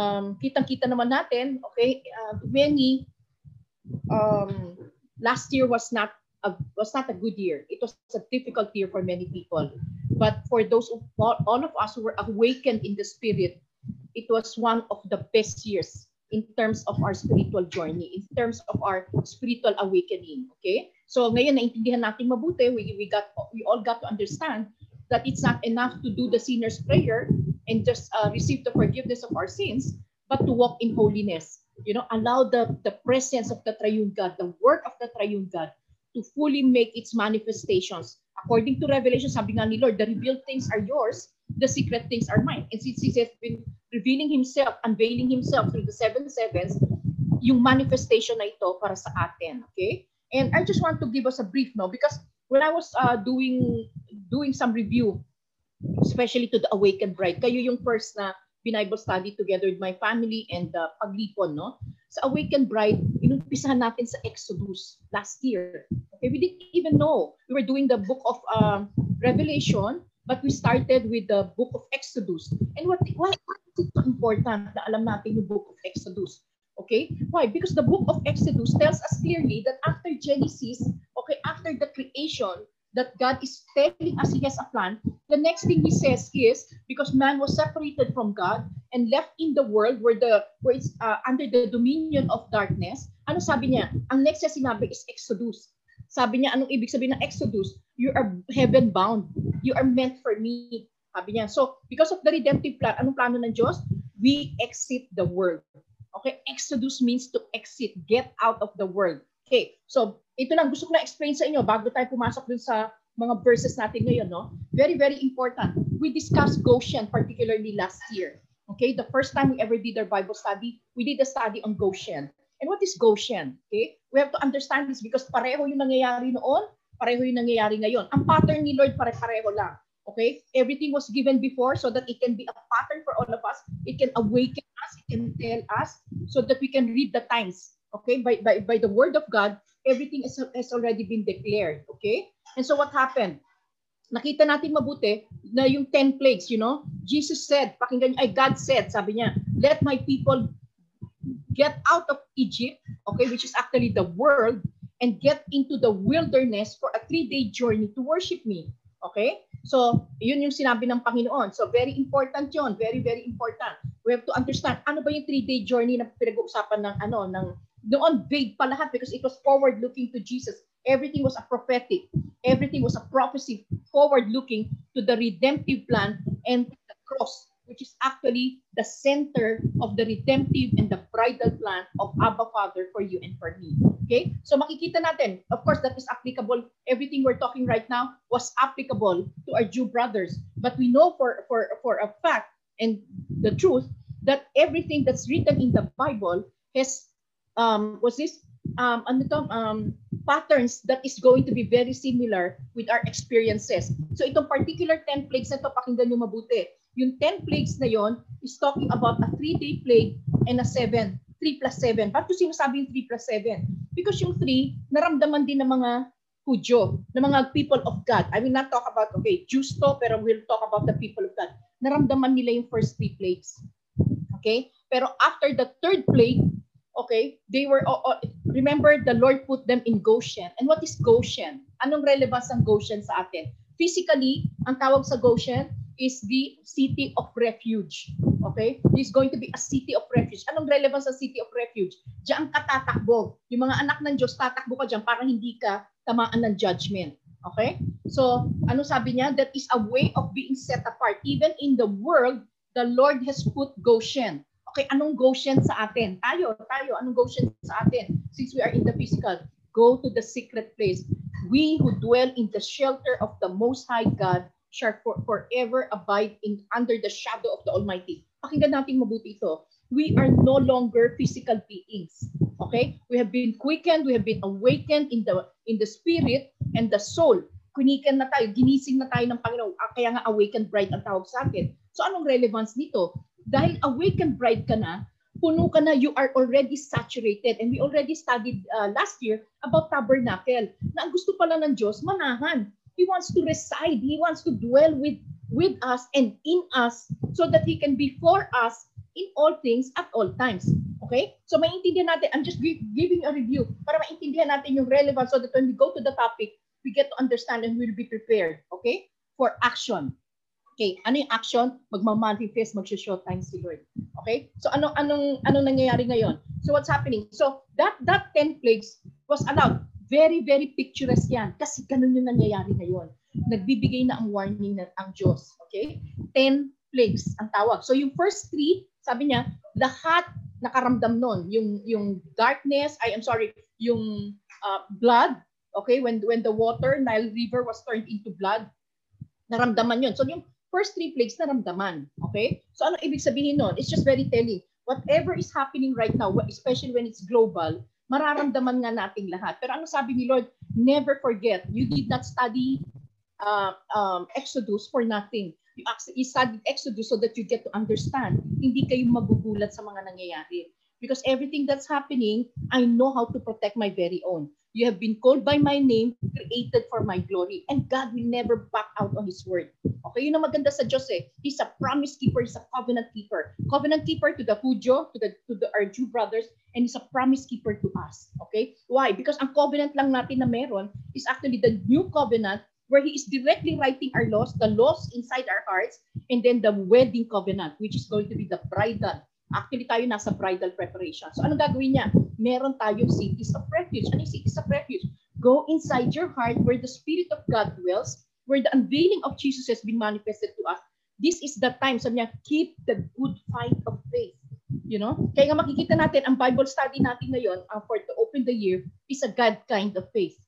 um, kitang-kita naman natin, okay, uh, many, um, last year was not a, was not a good year. It was a difficult year for many people. But for those of all, all of us who were awakened in the spirit, it was one of the best years in terms of our spiritual journey, in terms of our spiritual awakening. Okay? So ngayon naintindihan natin mabuti, we, we got we all got to understand that it's not enough to do the sinner's prayer and just uh, receive the forgiveness of our sins, but to walk in holiness. You know, allow the, the presence of the triune God, the work of the triune God to fully make its manifestations. According to Revelation, sabi nga ni Lord, the revealed things are yours, the secret things are mine. And since He has been revealing Himself, unveiling Himself through the seven sevens, yung manifestation na ito para sa atin. Okay? And I just want to give us a brief no because when I was uh, doing doing some review, especially to the Awakened Bride, kayo yung first na Bible study together with my family and uh, paglipon, no? Sa Awakened Bride, inumpisahan natin sa Exodus last year. Okay, we didn't even know. We were doing the book of um, Revelation, but we started with the book of Exodus. And what, why, is important na alam natin yung book of Exodus? Okay? Why? Because the book of Exodus tells us clearly that after Genesis, okay, after the creation, that God is telling us He has a plan, the next thing He says is because man was separated from God and left in the world where the where it's uh, under the dominion of darkness. Ano sabi niya? Ang next niya sinabi is Exodus. Sabi niya, anong ibig sabihin ng Exodus? You are heaven bound. You are meant for me. Sabi niya. So, because of the redemptive plan, anong plano ng Diyos? We exit the world. Okay, exodus means to exit, get out of the world. Okay, so ito lang gusto ko na explain sa inyo bago tayo pumasok dun sa mga verses natin ngayon, no? Very, very important. We discussed Goshen particularly last year. Okay, the first time we ever did our Bible study, we did a study on Goshen. And what is Goshen? Okay, we have to understand this because pareho yung nangyayari noon, pareho yung nangyayari ngayon. Ang pattern ni Lord pare-pareho lang. Okay? Everything was given before so that it can be a pattern for all of us. It can awaken us, it can tell us so that we can read the times. Okay? By, by, by the word of God, everything is, has already been declared. Okay? And so what happened? Nakita natin mabuti na yung 10 plagues, you know, Jesus said, pakinggan niyo, ay God said, sabi niya, let my people get out of Egypt, okay, which is actually the world, and get into the wilderness for a three-day journey to worship me. Okay? So, yun yung sinabi ng Panginoon. So, very important yon Very, very important. We have to understand, ano ba yung three-day journey na pinag-uusapan ng, ano, ng, noon vague pa lahat because it was forward-looking to Jesus. Everything was a prophetic. Everything was a prophecy forward-looking to the redemptive plan and the cross which is actually the center of the redemptive and the bridal plan of Abba Father for you and for me. Okay? So makikita natin, of course, that is applicable. Everything we're talking right now was applicable to our Jew brothers. But we know for, for, for a fact and the truth that everything that's written in the Bible has, um, was this, um, ano to, um, patterns that is going to be very similar with our experiences. So itong particular 10 plagues na to, pakinggan nyo mabuti yung 10 plagues na yon is talking about a 3-day plague and a 7. 3 plus 7. Bakit ko sinasabing 3 plus 7? Because yung 3, naramdaman din ng mga Hudyo, ng mga people of God. I will not talk about, okay, Jews to, pero we'll talk about the people of God. Naramdaman nila yung first 3 plagues. Okay? Pero after the third plague, okay, they were, oh, oh, remember, the Lord put them in Goshen. And what is Goshen? Anong relevance ng Goshen sa atin? Physically, ang tawag sa Goshen, is the city of refuge. Okay? This is going to be a city of refuge. Anong relevance sa city of refuge? Diyan ka tatakbo. Yung mga anak ng Diyos, tatakbo ka diyan para hindi ka tamaan ng judgment. Okay? So, ano sabi niya? That is a way of being set apart. Even in the world, the Lord has put Goshen. Okay, anong Goshen sa atin? Tayo, tayo, anong Goshen sa atin? Since we are in the physical, go to the secret place. We who dwell in the shelter of the Most High God shall for, forever abide in under the shadow of the Almighty. Pakinggan natin mabuti ito. We are no longer physical beings. Okay? We have been quickened, we have been awakened in the in the spirit and the soul. Kunikan na tayo, ginising na tayo ng Panginoon. Ah, kaya nga awakened bride ang tawag sa atin. So anong relevance nito? Dahil awakened bride ka na, puno ka na, you are already saturated. And we already studied uh, last year about tabernacle, na ang gusto pala ng Diyos, manahan. He wants to reside. He wants to dwell with with us and in us so that He can be for us in all things at all times. Okay? So maintindihan natin, I'm just giving a review para maintindihan natin yung relevance so that when we go to the topic, we get to understand and we'll be prepared. Okay? For action. Okay, ano yung action? Magmamanifest, magsho-show time si Lord. Okay? So ano anong anong nangyayari ngayon? So what's happening? So that that 10 plagues was allowed. Very very picturesque yan kasi ganun yung nangyayari ngayon. Nagbibigay na ang warning ng ang Diyos. Okay? 10 plagues ang tawag. So yung first three, sabi niya, lahat nakaramdam nun. Yung yung darkness, I am sorry, yung uh, blood, okay, when when the water, Nile River was turned into blood, naramdaman yun. So yung first three plagues naramdaman. Okay? So ano ibig sabihin nun? It's just very telling. Whatever is happening right now, especially when it's global, mararamdaman nga nating lahat. Pero ano sabi ni Lord? Never forget, you did not study uh, um, Exodus for nothing. You, you studied Exodus so that you get to understand. Hindi kayo magugulat sa mga nangyayari. Because everything that's happening, I know how to protect my very own. You have been called by my name, created for my glory. And God will never back out on His word. Okay, yun ang maganda sa Diyos eh. He's a promise keeper, He's a covenant keeper. Covenant keeper to the Hudyo, to the to the our Jew brothers, and He's a promise keeper to us. Okay? Why? Because ang covenant lang natin na meron is actually the new covenant where He is directly writing our laws, the laws inside our hearts, and then the wedding covenant, which is going to be the bridal Actually, tayo nasa bridal preparation. So, anong gagawin niya? Meron tayong cities of refuge. Ano yung cities of refuge? Go inside your heart where the Spirit of God dwells, where the unveiling of Jesus has been manifested to us. This is the time, sabi niya, keep the good fight of faith. You know? Kaya nga makikita natin, ang Bible study natin ngayon uh, for to open the year is a God kind of faith.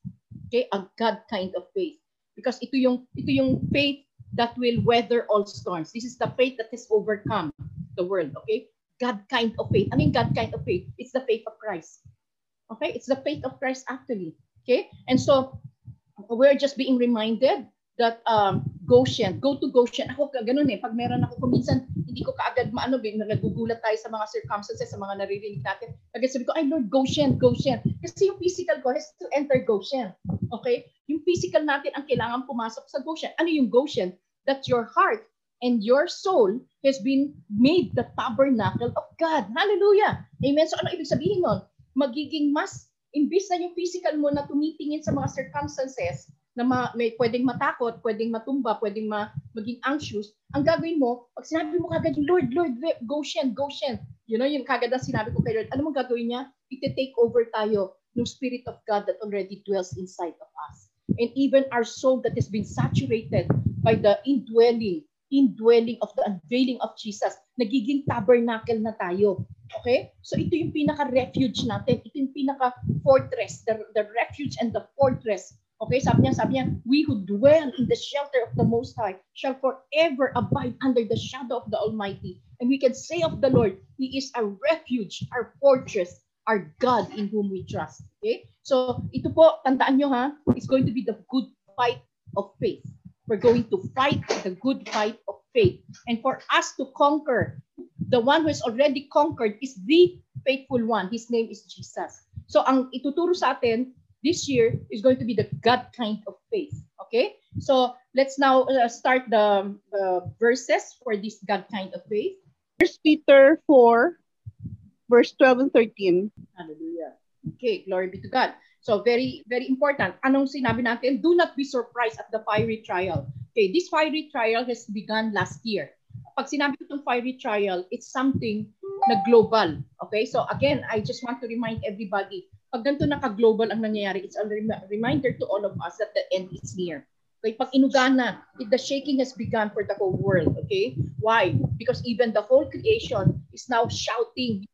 Okay? A God kind of faith. Because ito yung, ito yung faith that will weather all storms. This is the faith that has overcome the world. Okay? God kind of faith. Ano yung God kind of faith? It's the faith of Christ. Okay? It's the faith of Christ actually. Okay? And so, we're just being reminded that um, Goshen, go to Goshen. Ako ganun eh, pag meron ako kuminsan, hindi ko kaagad maano, nagugulat tayo sa mga circumstances, sa mga naririnig natin. Kaya sabi ko, ay Lord, Goshen, Goshen. Kasi yung physical ko has to enter Goshen. Okay? Yung physical natin ang kailangan pumasok sa Goshen. Ano yung Goshen? That your heart and your soul has been made the tabernacle of God. Hallelujah! Amen? So ano ibig sabihin nun? Magiging mas, imbis na yung physical mo na tumitingin sa mga circumstances na ma, may pwedeng matakot, pwedeng matumba, pwedeng ma, maging anxious, ang gagawin mo, pag sinabi mo kagad, Lord, Lord, Goshen, Goshen, you know, yung kagad ang sinabi ko kay Lord, ano mong gagawin niya? Ite-take over tayo ng Spirit of God that already dwells inside of us. And even our soul that has been saturated by the indwelling indwelling of the unveiling of Jesus. Nagiging tabernacle na tayo. Okay? So ito yung pinaka-refuge natin. Ito yung pinaka-fortress, the, the refuge and the fortress. Okay, sabi niya, sabi niya, we who dwell in the shelter of the Most High shall forever abide under the shadow of the Almighty. And we can say of the Lord, He is our refuge, our fortress, our God in whom we trust. Okay? So, ito po, tandaan nyo ha, it's going to be the good fight of faith. We're going to fight the good fight of faith. And for us to conquer, the one who has already conquered is the faithful one. His name is Jesus. So ang ituturo sa atin this year is going to be the God kind of faith. Okay? So let's now uh, start the, the verses for this God kind of faith. First Peter 4, verse 12 and 13. Hallelujah. Okay, glory be to God. So very, very important. Anong sinabi natin? Do not be surprised at the fiery trial. Okay, this fiery trial has begun last year. Pag sinabi ko itong fiery trial, it's something na global. Okay, so again, I just want to remind everybody, pag ganito naka-global ang nangyayari, it's a reminder to all of us that the end is near. Okay, pag inugana, the shaking has begun for the whole world. Okay, why? Because even the whole creation is now shouting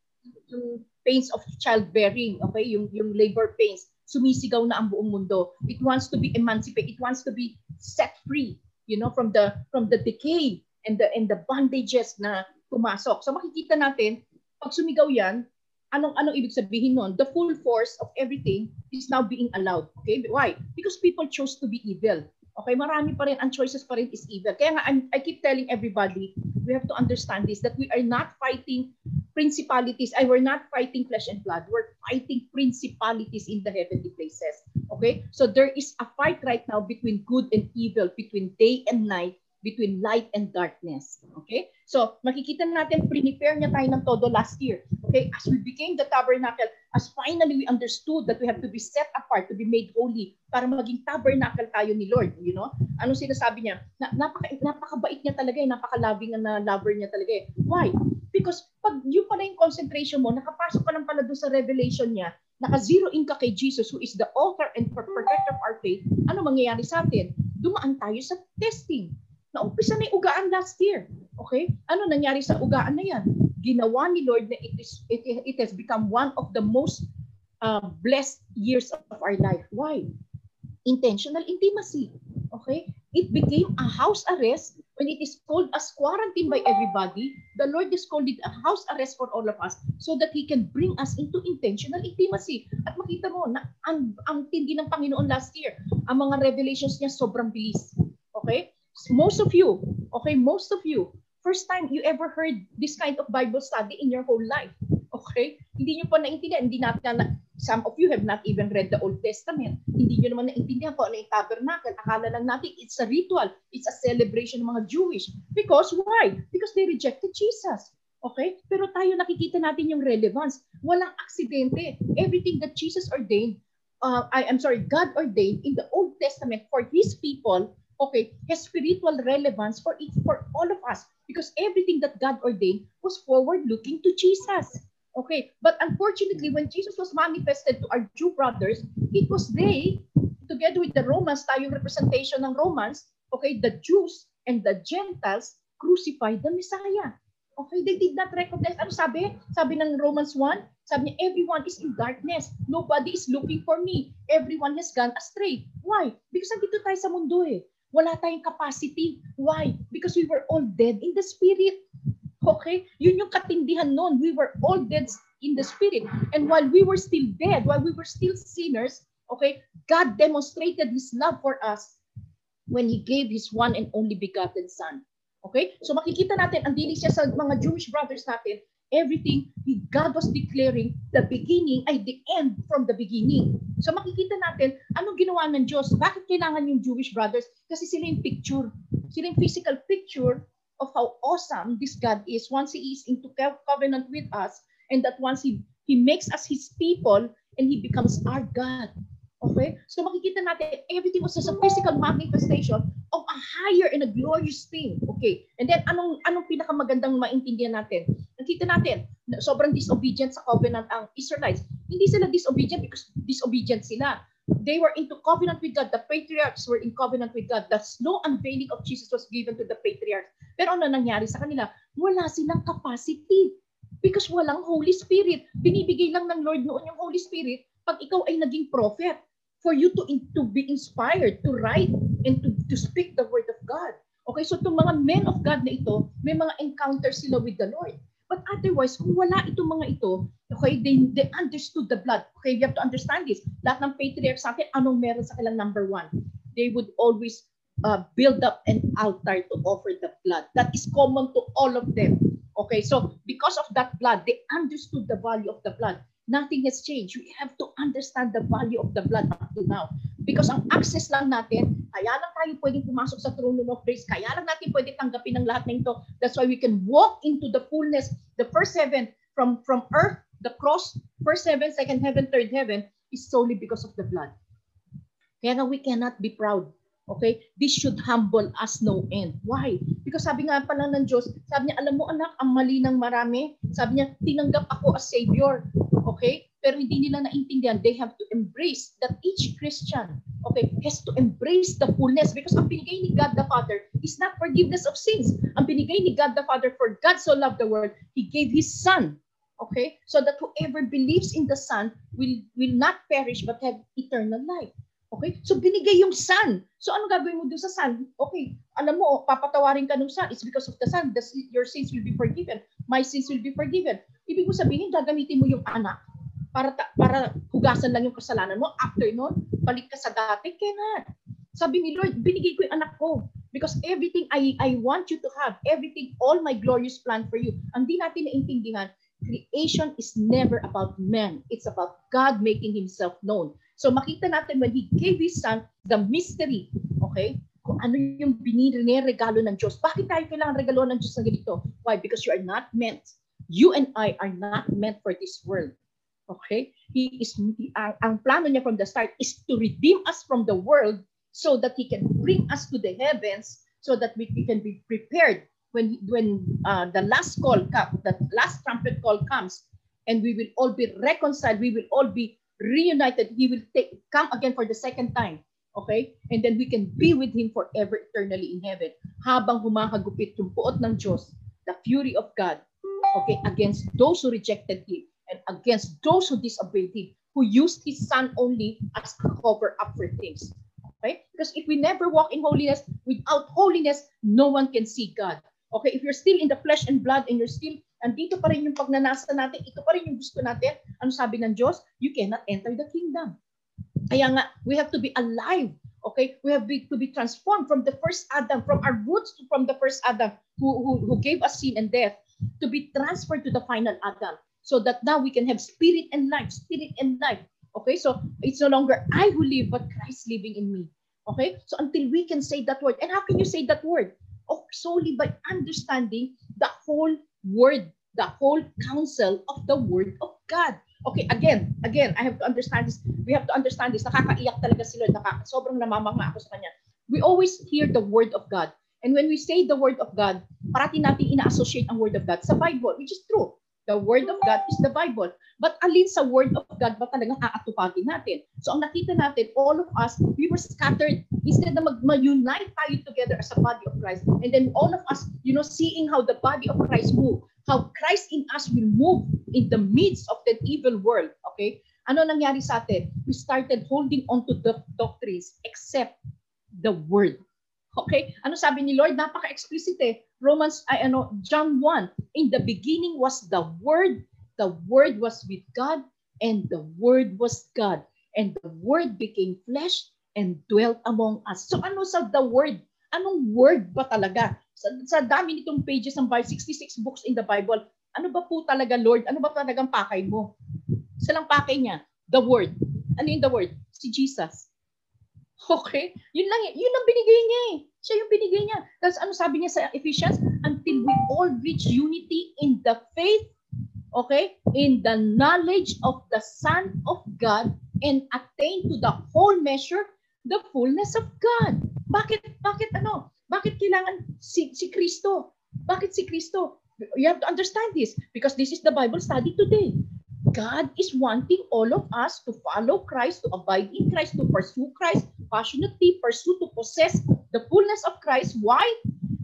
yung pains of childbearing, okay, yung yung labor pains sumisigaw na ang buong mundo. It wants to be emancipated. It wants to be set free, you know, from the from the decay and the and the bondages na pumasok. So makikita natin pag sumigaw 'yan, anong anong ibig sabihin noon? The full force of everything is now being allowed. Okay? Why? Because people chose to be evil. Okay, marami pa rin, ang choices pa rin is evil. Kaya nga, I'm, I keep telling everybody, we have to understand this, that we are not fighting principalities, I we're not fighting flesh and blood, we're fighting principalities in the heavenly places. Okay? So there is a fight right now between good and evil, between day and night, between light and darkness. Okay? So, makikita natin, prepare niya tayo ng todo last year. Okay? As we became the tabernacle, as finally we understood that we have to be set apart, to be made holy, para maging tabernacle tayo ni Lord. You know? Ano sinasabi niya? Na, napaka, napakabait niya talaga eh, napaka-loving na lover niya talaga eh. Why? Because pag yun pala yung concentration mo, nakapasok ka lang pala doon sa revelation niya, naka-zero in ka kay Jesus who is the author and protector of our faith, ano mangyayari sa atin? Dumaan tayo sa testing Naumpisa na yung ugaan last year. Okay? Ano nangyari sa ugaan na yan? Ginawa ni Lord na it, is, it, it has become one of the most uh, blessed years of our life. Why? Intentional intimacy. Okay? It became a house arrest when it is called as quarantine by everybody. The Lord is called it a house arrest for all of us so that He can bring us into intentional intimacy. At makita mo na ang, ang tindi ng Panginoon last year, ang mga revelations niya sobrang bilis. Okay? most of you, okay, most of you, first time you ever heard this kind of Bible study in your whole life. Okay? Hindi nyo pa naintindihan. Hindi natin na, some of you have not even read the Old Testament. Hindi nyo naman naintindihan kung ano yung tabernacle. Akala lang natin it's a ritual. It's a celebration ng mga Jewish. Because why? Because they rejected Jesus. Okay? Pero tayo nakikita natin yung relevance. Walang aksidente. Everything that Jesus ordained, uh, I am sorry, God ordained in the Old Testament for His people okay, has spiritual relevance for each for all of us because everything that God ordained was forward looking to Jesus. Okay, but unfortunately, when Jesus was manifested to our Jew brothers, it was they, together with the Romans, tayong representation ng Romans, okay, the Jews and the Gentiles crucified the Messiah. Okay, they did not recognize. Ano sabi? Sabi ng Romans 1, sabi niya, everyone is in darkness. Nobody is looking for me. Everyone has gone astray. Why? Because nandito tayo sa mundo eh. Wala tayong capacity. Why? Because we were all dead in the spirit. Okay? Yun yung katindihan noon. We were all dead in the spirit. And while we were still dead, while we were still sinners, okay, God demonstrated His love for us when He gave His one and only begotten Son. Okay? So makikita natin, ang dinig siya sa mga Jewish brothers natin, everything God was declaring the beginning ay the end from the beginning. So makikita natin anong ginawa ng Diyos. Bakit kailangan yung Jewish brothers? Kasi sila yung picture. Sila yung physical picture of how awesome this God is once He is into covenant with us and that once He, he makes us His people and He becomes our God. Okay? So makikita natin, everything was just a physical manifestation of a higher and a glorious thing. Okay? And then, anong anong pinakamagandang maintindihan natin? Nakita natin, sobrang disobedient sa covenant ang Israelites. Hindi sila disobedient because disobedient sila. They were into covenant with God. The patriarchs were in covenant with God. The slow unveiling of Jesus was given to the patriarchs. Pero ano nangyari sa kanila? Wala silang capacity. Because walang Holy Spirit. Binibigay lang ng Lord noon yung Holy Spirit pag ikaw ay naging prophet for you to, to be inspired to write and to, to speak the word of God. Okay, so itong mga men of God na ito, may mga encounters sila with the Lord. But otherwise, kung wala itong mga ito, okay, they, they understood the blood. Okay, you have to understand this. Lahat ng patriarchs sa atin, anong meron sa kanilang number one? They would always uh, build up an altar to offer the blood. That is common to all of them. Okay, so because of that blood, they understood the value of the blood nothing has changed. We have to understand the value of the blood up to now. Because ang access lang natin, kaya lang tayo pwedeng pumasok sa throne of grace, kaya lang natin pwede tanggapin ang lahat ng ito. That's why we can walk into the fullness, the first heaven, from, from earth, the cross, first heaven, second heaven, third heaven, is solely because of the blood. Kaya we cannot be proud Okay? This should humble us no end. Why? Because sabi nga pala ng Diyos, sabi niya, alam mo anak, ang mali ng marami. Sabi niya, tinanggap ako as Savior. Okay? Pero hindi nila naintindihan. They have to embrace that each Christian, okay, has to embrace the fullness because ang binigay ni God the Father is not forgiveness of sins. Ang binigay ni God the Father, for God so loved the world, He gave His Son. Okay? So that whoever believes in the Son will, will not perish but have eternal life. Okay? So binigay yung son. So ano gagawin mo doon sa son? Okay, alam mo, papatawarin ka ng son. It's because of the son. The, your sins will be forgiven. My sins will be forgiven. Ibig mo sabihin, gagamitin mo yung anak para para hugasan lang yung kasalanan mo. After noon, balik ka sa dati. Cannot. Sabi ni Lord, binigay ko yung anak ko. Because everything I, I want you to have, everything, all my glorious plan for you, ang di natin naintindihan, creation is never about man. It's about God making himself known. So makita natin when He gave His Son, the mystery, okay? Kung ano yung regalo ng Diyos. Bakit tayo kailangan regalo ng Diyos na ganito? Why? Because you are not meant. You and I are not meant for this world. Okay? He is ang, ang plano niya from the start is to redeem us from the world so that he can bring us to the heavens so that we, we can be prepared when when uh, the last call comes, the last trumpet call comes and we will all be reconciled, we will all be reunited. He will take, come again for the second time. Okay? And then we can be with Him forever eternally in heaven. Habang humakagupit yung puot ng Diyos, the fury of God, okay, against those who rejected Him and against those who disobeyed Him, who used His Son only as a cover up for things. Okay? Because if we never walk in holiness, without holiness, no one can see God. Okay? If you're still in the flesh and blood and you're still andito pa rin yung pagnanasa natin, ito pa rin yung gusto natin. Ano sabi ng Diyos? You cannot enter the kingdom. Kaya nga, we have to be alive. Okay? We have to be transformed from the first Adam, from our roots to from the first Adam who, who, who gave us sin and death, to be transferred to the final Adam. So that now we can have spirit and life, spirit and life. Okay? So it's no longer I who live, but Christ living in me. Okay? So until we can say that word. And how can you say that word? Oh, solely by understanding the whole word, the whole counsel of the word of God. Okay, again, again, I have to understand this. We have to understand this. Nakakaiyak talaga si Lord. Nakaka sobrang namamangma ako sa kanya. We always hear the word of God. And when we say the word of God, parati natin ina-associate ang word of God sa Bible, which is true. The Word of God is the Bible. But alin sa Word of God ba talagang aatupagin natin? So ang nakita natin, all of us, we were scattered. Instead na mag-unite tayo together as a body of Christ. And then all of us, you know, seeing how the body of Christ move, how Christ in us will move in the midst of that evil world. Okay? Ano nangyari sa atin? We started holding on to the doctrines except the Word. Okay? Ano sabi ni Lord? Napaka-explicit eh. Romans, ay ano, John 1. In the beginning was the Word. The Word was with God and the Word was God. And the Word became flesh and dwelt among us. So ano sa the Word? Anong Word ba talaga? Sa, sa dami nitong pages ng Bible, 66 books in the Bible, ano ba po talaga, Lord? Ano ba talagang pakay mo? Isa lang pakay niya, the Word. Ano yung the Word? Si Jesus. Okay? Yun lang, yun ang binigay niya eh. Siya yung binigay niya. Tapos ano sabi niya sa Ephesians? Until we all reach unity in the faith, okay? In the knowledge of the Son of God and attain to the whole measure, the fullness of God. Bakit, bakit ano? Bakit kailangan si, si Kristo? Bakit si Kristo? You have to understand this because this is the Bible study today. God is wanting all of us to follow Christ, to abide in Christ, to pursue Christ, passionately pursue to possess the fullness of Christ. Why?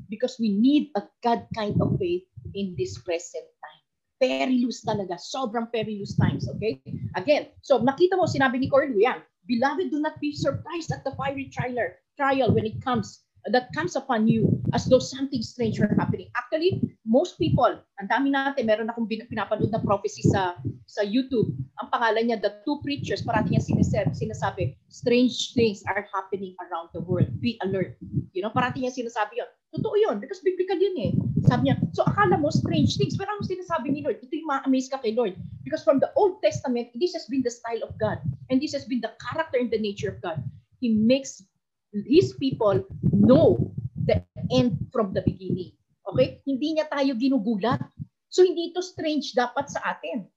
Because we need a God kind of faith in this present time. Perilous talaga. Sobrang perilous times. Okay? Again, so nakita mo, sinabi ni Corlu yan, Beloved, do not be surprised at the fiery trial, trial when it comes that comes upon you as though something strange were happening. Actually, most people, ang dami natin, meron akong pinapanood na prophecy sa sa YouTube. Ang pangalan niya, The Two Preachers, parati niya sinasabi, sinasabi, strange things are happening around the world. Be alert. You know, parati niya sinasabi yon. Totoo yun, because biblical yun eh. Sabi niya, so akala mo strange things, pero ano sinasabi ni Lord? Ito yung ma-amaze ka kay Lord. Because from the Old Testament, this has been the style of God. And this has been the character and the nature of God. He makes his people know the end from the beginning. Okay? Hindi niya tayo ginugulat. So hindi ito strange dapat sa atin.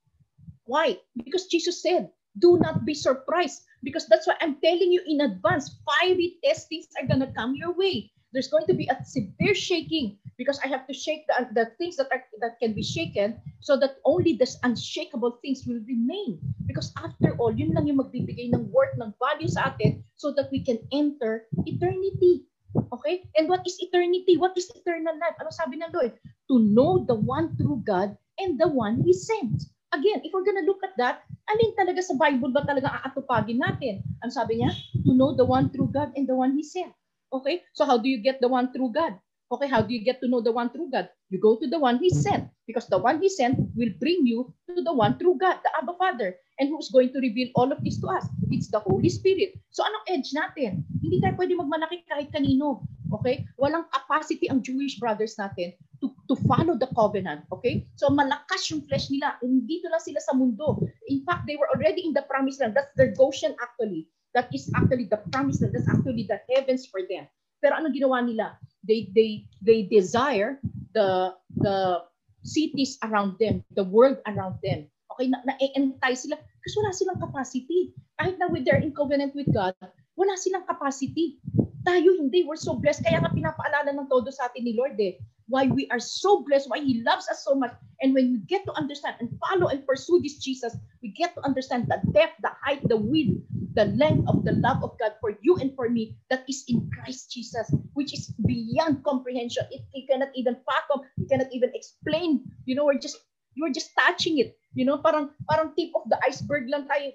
Why? Because Jesus said, do not be surprised. Because that's why I'm telling you in advance, fiery testings are gonna come your way. There's going to be a severe shaking because I have to shake the, the things that are that can be shaken so that only the unshakable things will remain. Because after all, yun lang yung magbibigay ng worth, ng value sa atin so that we can enter eternity. Okay? And what is eternity? What is eternal life? Ano sabi ng Lord? To know the one true God and the one He sent. Again, if we're gonna look at that, alin talaga sa Bible ba talaga aatupagin natin? Ang sabi niya? To know the one true God and the one He sent. Okay? So how do you get the one true God? Okay, how do you get to know the one true God? You go to the one He sent because the one He sent will bring you to the one true God, the Abba Father. And who's going to reveal all of this to us? It's the Holy Spirit. So anong edge natin? Hindi tayo pwede magmalaki kahit kanino. Okay? Walang capacity ang Jewish brothers natin to, to follow the covenant. Okay? So malakas yung flesh nila. Hindi lang sila sa mundo. In fact, they were already in the promised land. That's their Goshen actually. That is actually the promise land. That's actually the heavens for them. Pero ano ginawa nila? They they they desire the the cities around them, the world around them. Okay, na, na-entice sila kasi wala silang capacity. Kahit na with they're in covenant with God, wala silang capacity. Tayo hindi, we're so blessed. Kaya nga pinapaalala ng todo sa atin ni Lord eh why we are so blessed, why He loves us so much. And when we get to understand and follow and pursue this Jesus, we get to understand the depth, the height, the width, the length of the love of God for you and for me that is in Christ Jesus, which is beyond comprehension. It, it cannot even fathom, it cannot even explain. You know, we're just you're just touching it. You know, parang parang tip of the iceberg lang tayo.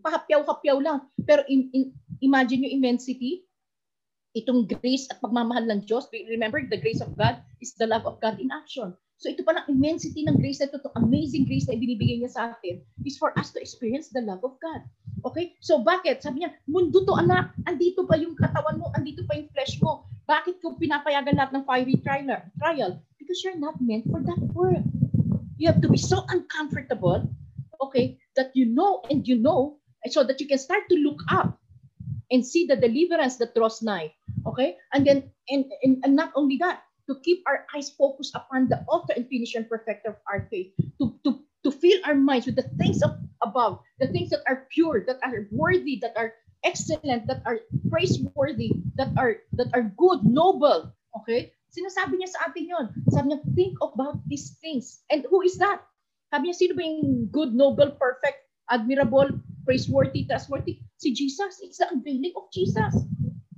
Pahapyaw-hapyaw lang. Pero in, in, imagine yung immensity itong grace at pagmamahal ng Diyos. Remember, the grace of God is the love of God in action. So ito pa ng immensity ng grace na ito, itong amazing grace na ibinibigay niya sa atin is for us to experience the love of God. Okay? So bakit? Sabi niya, mundo to anak, andito pa yung katawan mo, andito pa yung flesh mo. Bakit ko pinapayagan lahat ng fiery trial? trial? Because you're not meant for that world. You have to be so uncomfortable, okay, that you know and you know, so that you can start to look up and see the deliverance that draws nigh. Okay? And then, and, and, and not only that, to keep our eyes focused upon the author and finisher and perfecter of our faith, to, to, to fill our minds with the things of above, the things that are pure, that are worthy, that are excellent, that are praiseworthy, that are that are good, noble. Okay? Sinasabi niya sa atin yon. Sabi niya, think about these things. And who is that? Sabi niya, sino ba yung good, noble, perfect, admirable, praiseworthy, trustworthy? Si Jesus. It's the unveiling of Jesus.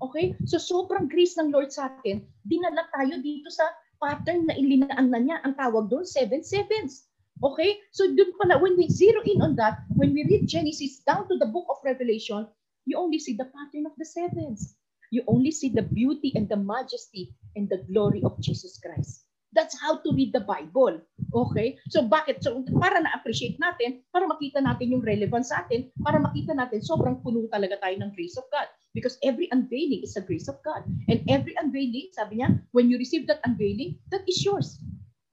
Okay? So sobrang grace ng Lord sa atin, dinala tayo dito sa pattern na ilinaan na niya. Ang tawag doon, seven sevens. Okay? So doon pala, when we zero in on that, when we read Genesis down to the book of Revelation, you only see the pattern of the sevens. You only see the beauty and the majesty and the glory of Jesus Christ. That's how to read the Bible. Okay? So bakit? So para na-appreciate natin, para makita natin yung relevance sa atin, para makita natin sobrang puno talaga tayo ng grace of God. Because every unveiling is a grace of God. And every unveiling, sabi niya, when you receive that unveiling, that is yours.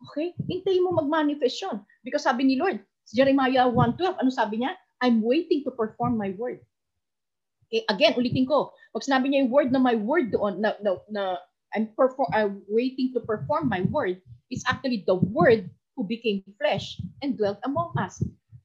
Okay? Hintayin mo mag-manifest yun. Because sabi ni Lord, Jeremiah 1.12, ano sabi niya? I'm waiting to perform my word. Okay, again, ulitin ko. Pag sinabi niya yung word na my word doon, na, na, na I'm perform I'm waiting to perform my word is actually the word who became flesh and dwelt among us.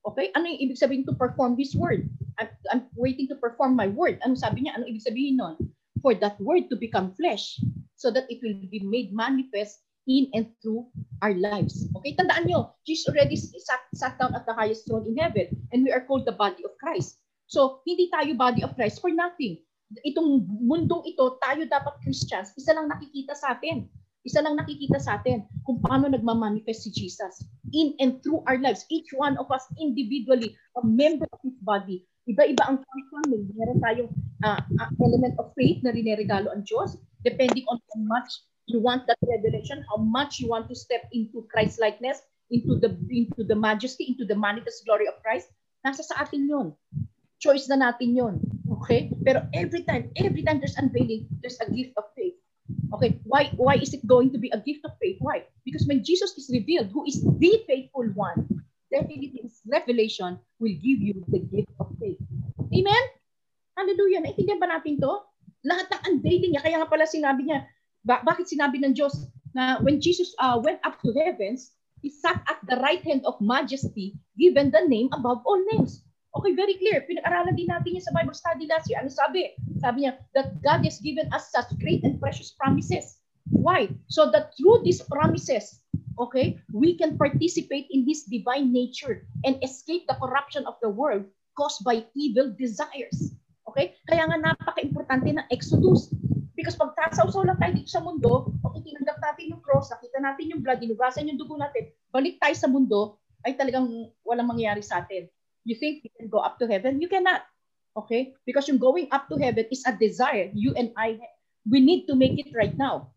Okay? Ano yung ibig sabihin to perform this word? I'm, I'm waiting to perform my word. Ano sabi niya? Ano ibig sabihin nun? For that word to become flesh so that it will be made manifest in and through our lives. Okay? Tandaan nyo, Jesus already sat, sat down at the highest throne in heaven and we are called the body of Christ. So, hindi tayo body of Christ for nothing itong mundong ito, tayo dapat Christians, isa lang nakikita sa atin. Isa lang nakikita sa atin kung paano nagmamanifest si Jesus in and through our lives. Each one of us individually, a member of His body. Iba-iba ang function. Meron tayong uh, element of faith na rineregalo ang Diyos depending on how much you want that revelation, how much you want to step into Christ likeness, into the into the majesty, into the manifest glory of Christ. Nasa sa atin yon. Choice na natin yon. Okay? Pero every time, every time there's unveiling, there's a gift of faith. Okay, why why is it going to be a gift of faith? Why? Because when Jesus is revealed, who is the faithful one, definitely his revelation will give you the gift of faith. Amen? Hallelujah. Naintindihan ba natin to? Lahat ng unveiling niya, kaya nga pala sinabi niya, ba- bakit sinabi ng Diyos na when Jesus uh, went up to heavens, he sat at the right hand of majesty, given the name above all names. Okay, very clear. Pinag-aralan din natin yan sa Bible study last year. Ano sabi? Sabi niya, that God has given us such great and precious promises. Why? So that through these promises, okay, we can participate in His divine nature and escape the corruption of the world caused by evil desires. Okay? Kaya nga napaka-importante ng Exodus. Because pag tasawsaw lang tayo dito sa mundo, pag itinanggap natin yung cross, nakita natin yung blood, dinugasan yung dugo natin, balik tayo sa mundo, ay talagang walang mangyayari sa atin. You think you can go up to heaven? You cannot. Okay? Because yung going up to heaven is a desire. You and I, we need to make it right now.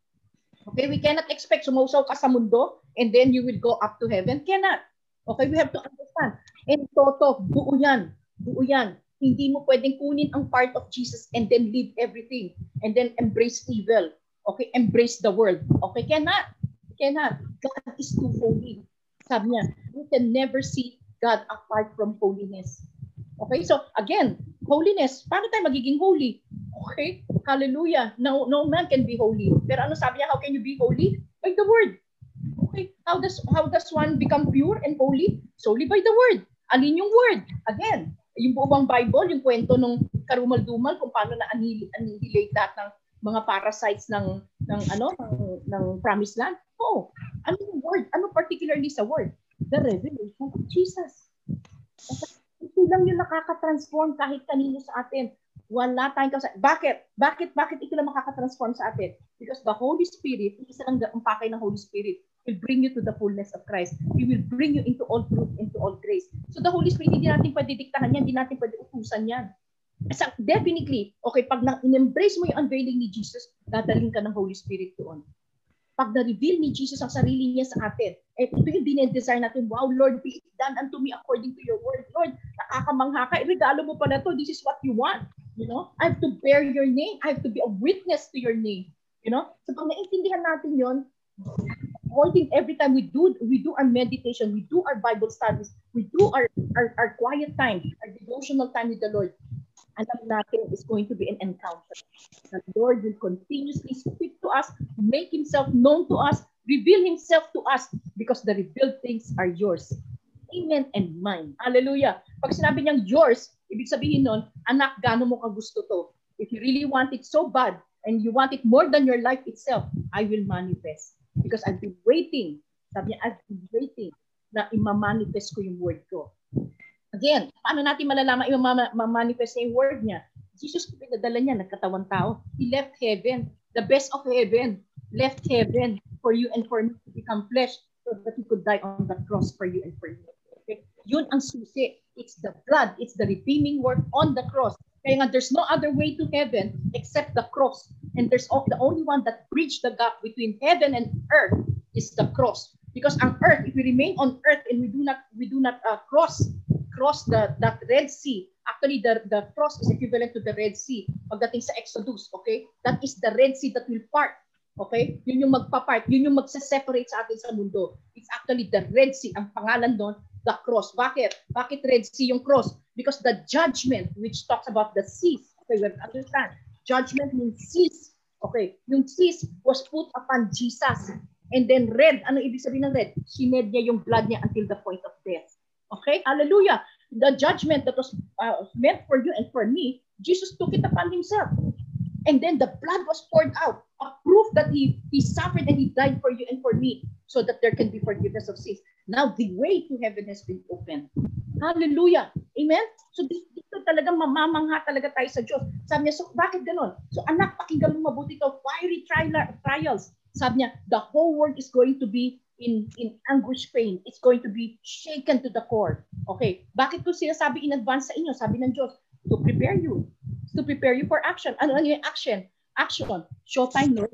Okay? We cannot expect sumusaw ka sa mundo and then you will go up to heaven. Cannot. Okay? We have to understand. And toto, buo yan. Buo yan. Hindi mo pwedeng kunin ang part of Jesus and then leave everything and then embrace evil. Okay? Embrace the world. Okay? Cannot. Cannot. God is too holy. Sabi niya, you can never see God apart from holiness. Okay, so again, holiness, paano tayo magiging holy? Okay? Hallelujah. No, no man can be holy. Pero ano sabi niya, how can you be holy? By the word. Okay? How does how does one become pure and holy? Solely by the word. Alin yung word? Again, yung buong Bible, yung kwento ng karumal-dumal kung paano na annihilate lahat ng mga parasites ng ng ano ng, ng promised land. Oo. Ano yung word? Ano particularly sa word? The revelation of Jesus. Ito lang yung nakaka-transform kahit kanino sa atin. Wala tayong kasi. Bakit? Bakit? Bakit ito lang makaka-transform sa atin? Because the Holy Spirit, isa lang ang pakay ng Holy Spirit, will bring you to the fullness of Christ. He will bring you into all truth, into all grace. So the Holy Spirit, hindi natin pwede diktahan yan, hindi natin pwede utusan yan. So definitely, okay, pag na-embrace mo yung unveiling ni Jesus, dadaling ka ng Holy Spirit doon pag na-reveal ni Jesus ang sarili niya sa atin, eh, ito yung dinedesire natin, wow, Lord, be it done unto me according to your word. Lord, nakakamangha ka, regalo mo pa na to, this is what you want. You know, I have to bear your name. I have to be a witness to your name. You know, so pag naintindihan natin yon, according every time we do we do our meditation, we do our Bible studies, we do our, our, our quiet time, our devotional time with the Lord, alam natin is going to be an encounter. The Lord will continuously speak to us, make Himself known to us, reveal Himself to us because the revealed things are yours. Amen and mine. Hallelujah. Pag sinabi niyang yours, ibig sabihin nun, anak, gaano mo ka gusto to? If you really want it so bad and you want it more than your life itself, I will manifest. Because I've been waiting. Sabi niya, I've been waiting na ima-manifest ko yung word ko. Again, paano natin malalaman yung ma-manifest yung word niya? Jesus, pinadala niya, nagkatawang tao. He left heaven, the best of heaven, left heaven for you and for me to become flesh so that he could die on the cross for you and for me. Okay? Yun ang susi. It's the blood. It's the redeeming work on the cross. Kaya nga, there's no other way to heaven except the cross. And there's the only one that bridged the gap between heaven and earth is the cross. Because on earth, if we remain on earth and we do not we do not uh, cross cross the that Red Sea. Actually, the, the cross is equivalent to the Red Sea pagdating sa Exodus, okay? That is the Red Sea that will part. Okay? Yun yung magpa-part. Yun yung magse-separate sa atin sa mundo. It's actually the Red Sea. Ang pangalan doon, the cross. Bakit? Bakit Red Sea yung cross? Because the judgment which talks about the seas. Okay, we understand. Judgment means seas. Okay, yung seas was put upon Jesus. And then red, ano ibig sabihin ng red? Sined niya yung blood niya until the point of death. Okay? Hallelujah. The judgment that was uh, meant for you and for me, Jesus took it upon himself. And then the blood was poured out, a proof that he, he suffered and he died for you and for me so that there can be forgiveness of sins. Now the way to heaven has been opened. Hallelujah. Amen? So dito talagang mamamangha talaga tayo sa Diyos. Sabi niya, so bakit ganon? So anak, pakinggan mo mabuti to. Fiery trials. Sabi niya, the whole world is going to be in in anguish pain. It's going to be shaken to the core. Okay, bakit ko sinasabi in advance sa inyo? Sabi ng Diyos, to prepare you. To prepare you for action. Ano lang yung action? Action. Showtime, Lord.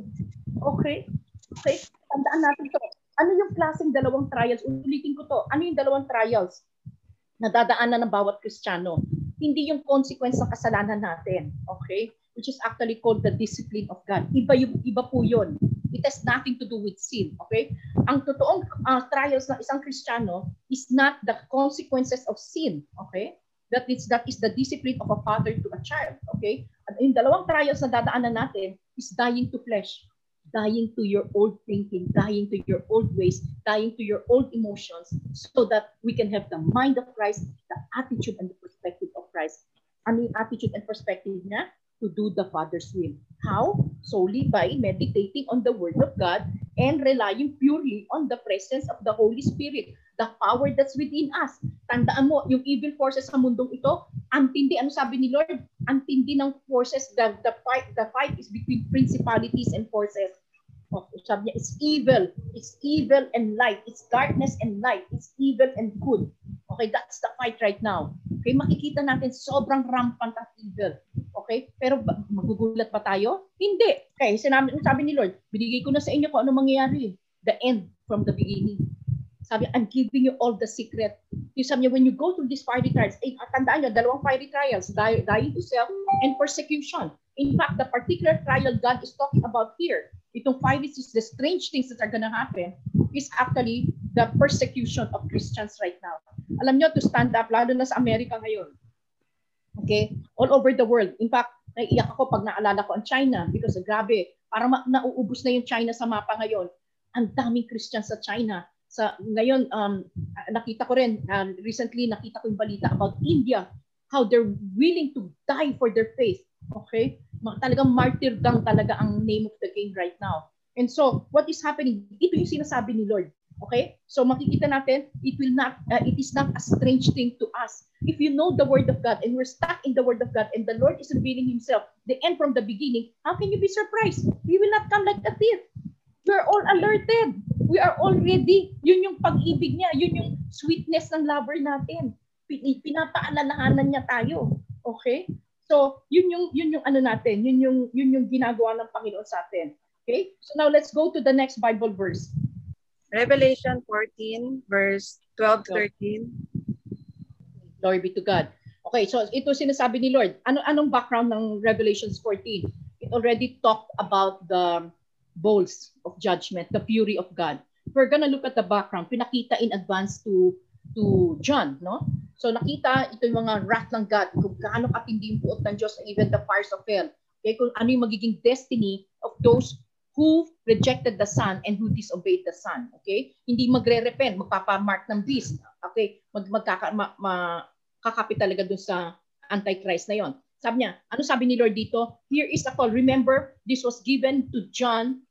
Okay? Okay? Tandaan natin to. Ano yung klaseng dalawang trials? Ulitin ko to. Ano yung dalawang trials na dadaanan ng bawat Kristiyano? Hindi yung consequence ng kasalanan natin. Okay? Which is actually called the discipline of God. Iba, yung, iba po yun. It has nothing to do with sin. Okay? Ang totoong uh, trials ng isang Kristiyano is not the consequences of sin. Okay? That is, that is the discipline of a father to a child. Okay? At yung dalawang trials na dadaanan natin is dying to flesh, dying to your old thinking, dying to your old ways, dying to your old emotions, so that we can have the mind of Christ, the attitude and the perspective of Christ. Ano yung attitude and perspective niya? to do the Father's will. How? Solely by meditating on the Word of God and relying purely on the presence of the Holy Spirit, the power that's within us. Tandaan mo, yung evil forces sa mundong ito, ang tindi, ano sabi ni Lord? Ang tindi ng forces, the, the, fight, the fight is between principalities and forces. Oh, sabi niya, it's evil. It's evil and light. It's darkness and light. It's evil and good. Okay, that's the fight right now. Okay, makikita natin sobrang rampant ang evil. Okay? Pero magugulat pa tayo? Hindi. Okay, sinabi, sabi ni Lord, binigay ko na sa inyo kung ano mangyayari. The end from the beginning. Sabi, I'm giving you all the secret. Yung sabi niya, when you go through these fiery trials, eh, tandaan niyo, dalawang fiery trials, dying to self and persecution. In fact, the particular trial God is talking about here, itong five is the strange things that are gonna happen, is actually the persecution of Christians right now. Alam nyo, to stand up, lalo na sa Amerika ngayon. Okay? All over the world. In fact, naiiyak ako pag naalala ko ang China because grabe, parang nauubos na yung China sa mapa ngayon. Ang daming Christian sa China. Sa ngayon um nakita ko rin um, recently nakita ko yung balita about India how they're willing to die for their faith. Okay? Talagang martyrdom talaga ang name of the game right now. And so, what is happening? Ito yung sinasabi ni Lord. Okay? So makikita natin, it will not, uh, it is not a strange thing to us. If you know the Word of God and we're stuck in the Word of God and the Lord is revealing Himself, the end from the beginning, how can you be surprised? He will not come like a thief. We are all alerted. We are all ready. Yun yung pag-ibig niya. Yun yung sweetness ng lover natin. Pin- Pinapaalalahanan niya tayo. Okay? So, yun yung yun yung ano natin, yun yung yun yung ginagawa ng Panginoon sa atin. Okay? So now let's go to the next Bible verse. Revelation 14, verse 12 13. Glory be to God. Okay, so ito sinasabi ni Lord. Ano anong background ng Revelations 14? It already talked about the bowls of judgment, the fury of God. We're gonna look at the background. Pinakita in advance to to John, no? So nakita ito yung mga wrath ng God, kung gaano katindi yung puot ng Diyos, even the fires of hell. Okay, kung ano yung magiging destiny of those who rejected the Son and who disobeyed the Son. Okay? Hindi magre-repent, magpapamark ng beast. Okay? Mag, magkaka, ma, ma, kakapit talaga dun sa Antichrist na yon. Sabi niya, ano sabi ni Lord dito? Here is a call. Remember, this was given to John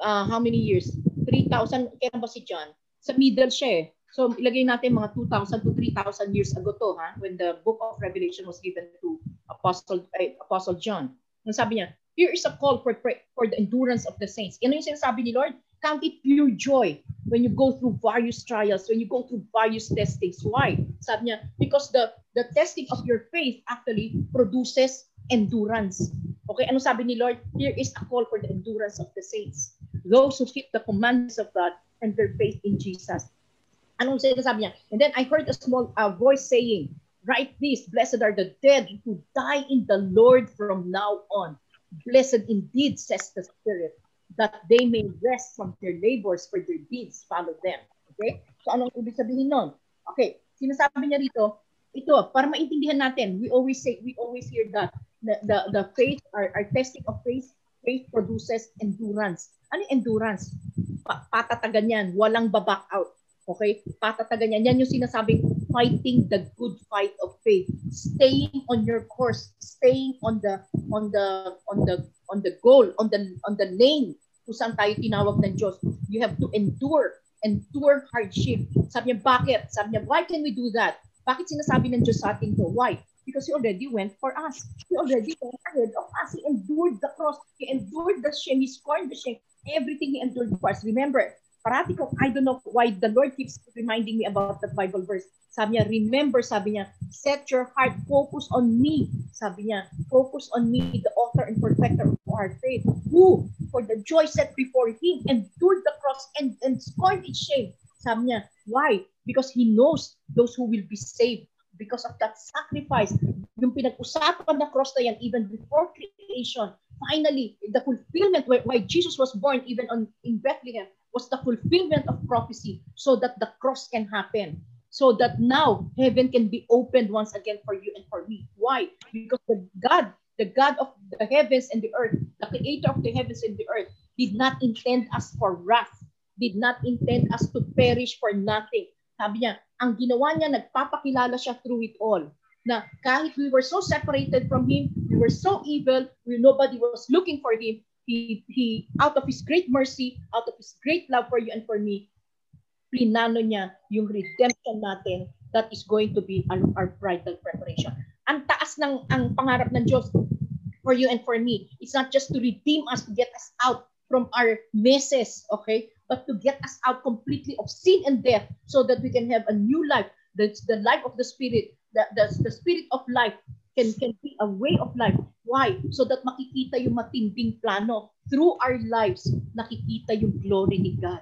uh, how many years? 3,000. Kailan ba si John? Sa middle siya eh. So ilagay natin mga 2,000 to 3,000 years ago to ha, when the book of Revelation was given to Apostle eh, Apostle John. Ang sabi niya, here is a call for for the endurance of the saints. Ano yung sinasabi ni Lord? Count it pure joy when you go through various trials, when you go through various testings. Why? Sabi niya, because the the testing of your faith actually produces endurance. Okay, ano sabi ni Lord? Here is a call for the endurance of the saints. Those who keep the commandments of God and their faith in Jesus. Anong sinasabi niya? And then I heard a small uh, voice saying, Write this, blessed are the dead who die in the Lord from now on. Blessed indeed, says the Spirit, that they may rest from their labors for their deeds follow them. Okay? So anong ibig sabihin nun? Okay, sinasabi niya rito, ito, para maintindihan natin, we always say, we always hear that the, the, the faith, our, our testing of faith, faith produces endurance. Ano endurance? Pa- patatagan yan, walang baback out. Okay? Patatagan yan. Yan yung sinasabing fighting the good fight of faith. Staying on your course, staying on the on the on the on the goal, on the on the lane kung saan tayo tinawag ng Diyos. You have to endure, endure hardship. Sabi niya, bakit? Sabi niya, why can we do that? Bakit sinasabi ng Diyos sa atin to? Why? Because He already went for us. He already went ahead of us. He endured the cross. He endured the shame. He scorned the shame. Everything He endured for us. Remember, parati ko, I don't know why the Lord keeps reminding me about that Bible verse. Sabi niya, remember, sabi niya, set your heart, focus on me. Sabi niya, focus on me, the author and perfecter of our faith, who, for the joy set before him, endured the cross and, and scorned its shame. Sabi niya, why? Because he knows those who will be saved because of that sacrifice. Yung pinag-usapan na cross na yan, even before creation, finally, the fulfillment why, Jesus was born even on in Bethlehem was the fulfillment of prophecy so that the cross can happen. So that now heaven can be opened once again for you and for me. Why? Because the God, the God of the heavens and the earth, the creator of the heavens and the earth, did not intend us for wrath, did not intend us to perish for nothing. Sabi niya, ang ginawa niya, nagpapakilala siya through it all. Na kahit we were so separated from Him, we were so evil, we, nobody was looking for Him, he, he, out of His great mercy, out of His great love for you and for me, plinano niya yung redemption natin that is going to be our, our bridal preparation. Ang taas ng ang pangarap ng Diyos for you and for me. It's not just to redeem us, to get us out from our messes, okay? But to get us out completely of sin and death so that we can have a new life. That's the life of the Spirit. The, the, the Spirit of life can, can be a way of life. Why? So that makikita yung matinding plano. Through our lives, nakikita yung glory ni God.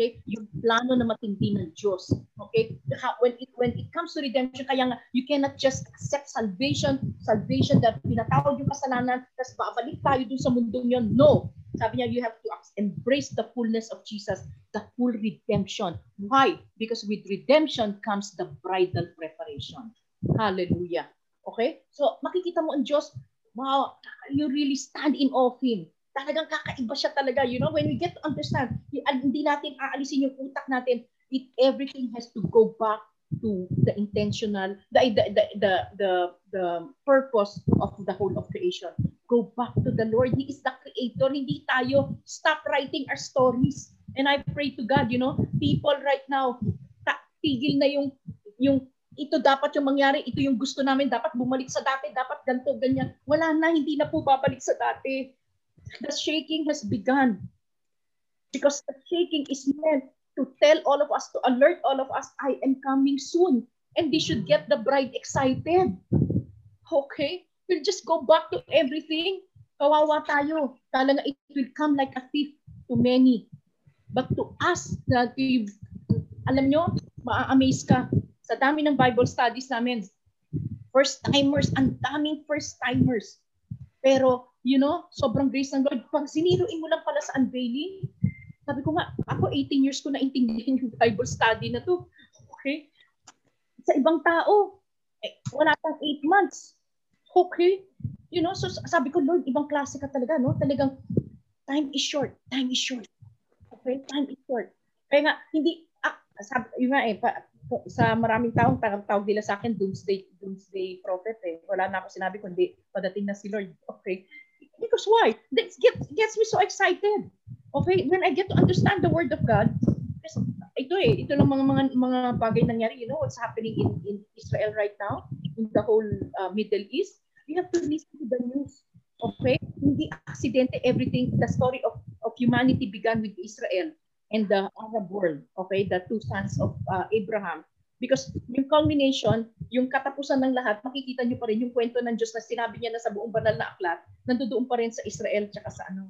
Okay? Yung plano na matindi ng Diyos. Okay? When it when it comes to redemption, kaya nga, you cannot just accept salvation, salvation that pinatawad yung kasalanan, tapos babalik tayo dun sa mundong yun. No. Sabi niya, you have to embrace the fullness of Jesus, the full redemption. Why? Because with redemption comes the bridal preparation. Hallelujah. Okay? So, makikita mo ang Diyos, wow, you really stand in awe of Him. Talagang kakaiba siya talaga. You know, when we get to understand, hindi natin aalisin yung utak natin, it, everything has to go back to the intentional, the, the, the, the, the, the purpose of the whole of creation. Go back to the Lord. He is the creator. Hindi tayo stop writing our stories. And I pray to God, you know, people right now, ta- tigil na yung, yung ito dapat yung mangyari, ito yung gusto namin, dapat bumalik sa dati, dapat ganito, ganyan. Wala na, hindi na po babalik sa dati. The shaking has begun. Because the shaking is meant to tell all of us, to alert all of us, I am coming soon. And they should get the bride excited. Okay? We'll just go back to everything. Kawawa tayo. Talaga it will come like a thief to many. But to us, that we, alam nyo, maa-amaze ka. Sa dami ng Bible studies namin, first timers, ang daming first timers. Pero, you know, sobrang grace ng Lord. Pag siniruin mo lang pala sa unveiling, sabi ko nga, ako 18 years ko na intindihan yung Bible study na to. Okay? Sa ibang tao, eh, wala pang 8 months. Okay? You know, so sabi ko, Lord, ibang klase ka talaga, no? Talagang, time is short. Time is short. Okay? Time is short. Kaya nga, hindi, ah, sabi, yun nga eh, pa, sa maraming taong tawag nila sa akin, doomsday, doomsday prophet eh. Wala na ako sinabi kundi padating na si Lord. Okay? Because why? That gets, gets me so excited. Okay, when I get to understand the word of God, ito eh, ito lang mga mga mga bagay nangyari. You know what's happening in, in Israel right now, in the whole uh, Middle East. You have to listen to the news. Okay? Hindi aksidente everything. The story of, of humanity began with Israel and the Arab world. Okay? The two sons of uh, Abraham. Because yung culmination, yung katapusan ng lahat, makikita nyo pa rin yung kwento ng Diyos na sinabi niya na sa buong banal na aklat, nandoon pa rin sa Israel tsaka sa ano,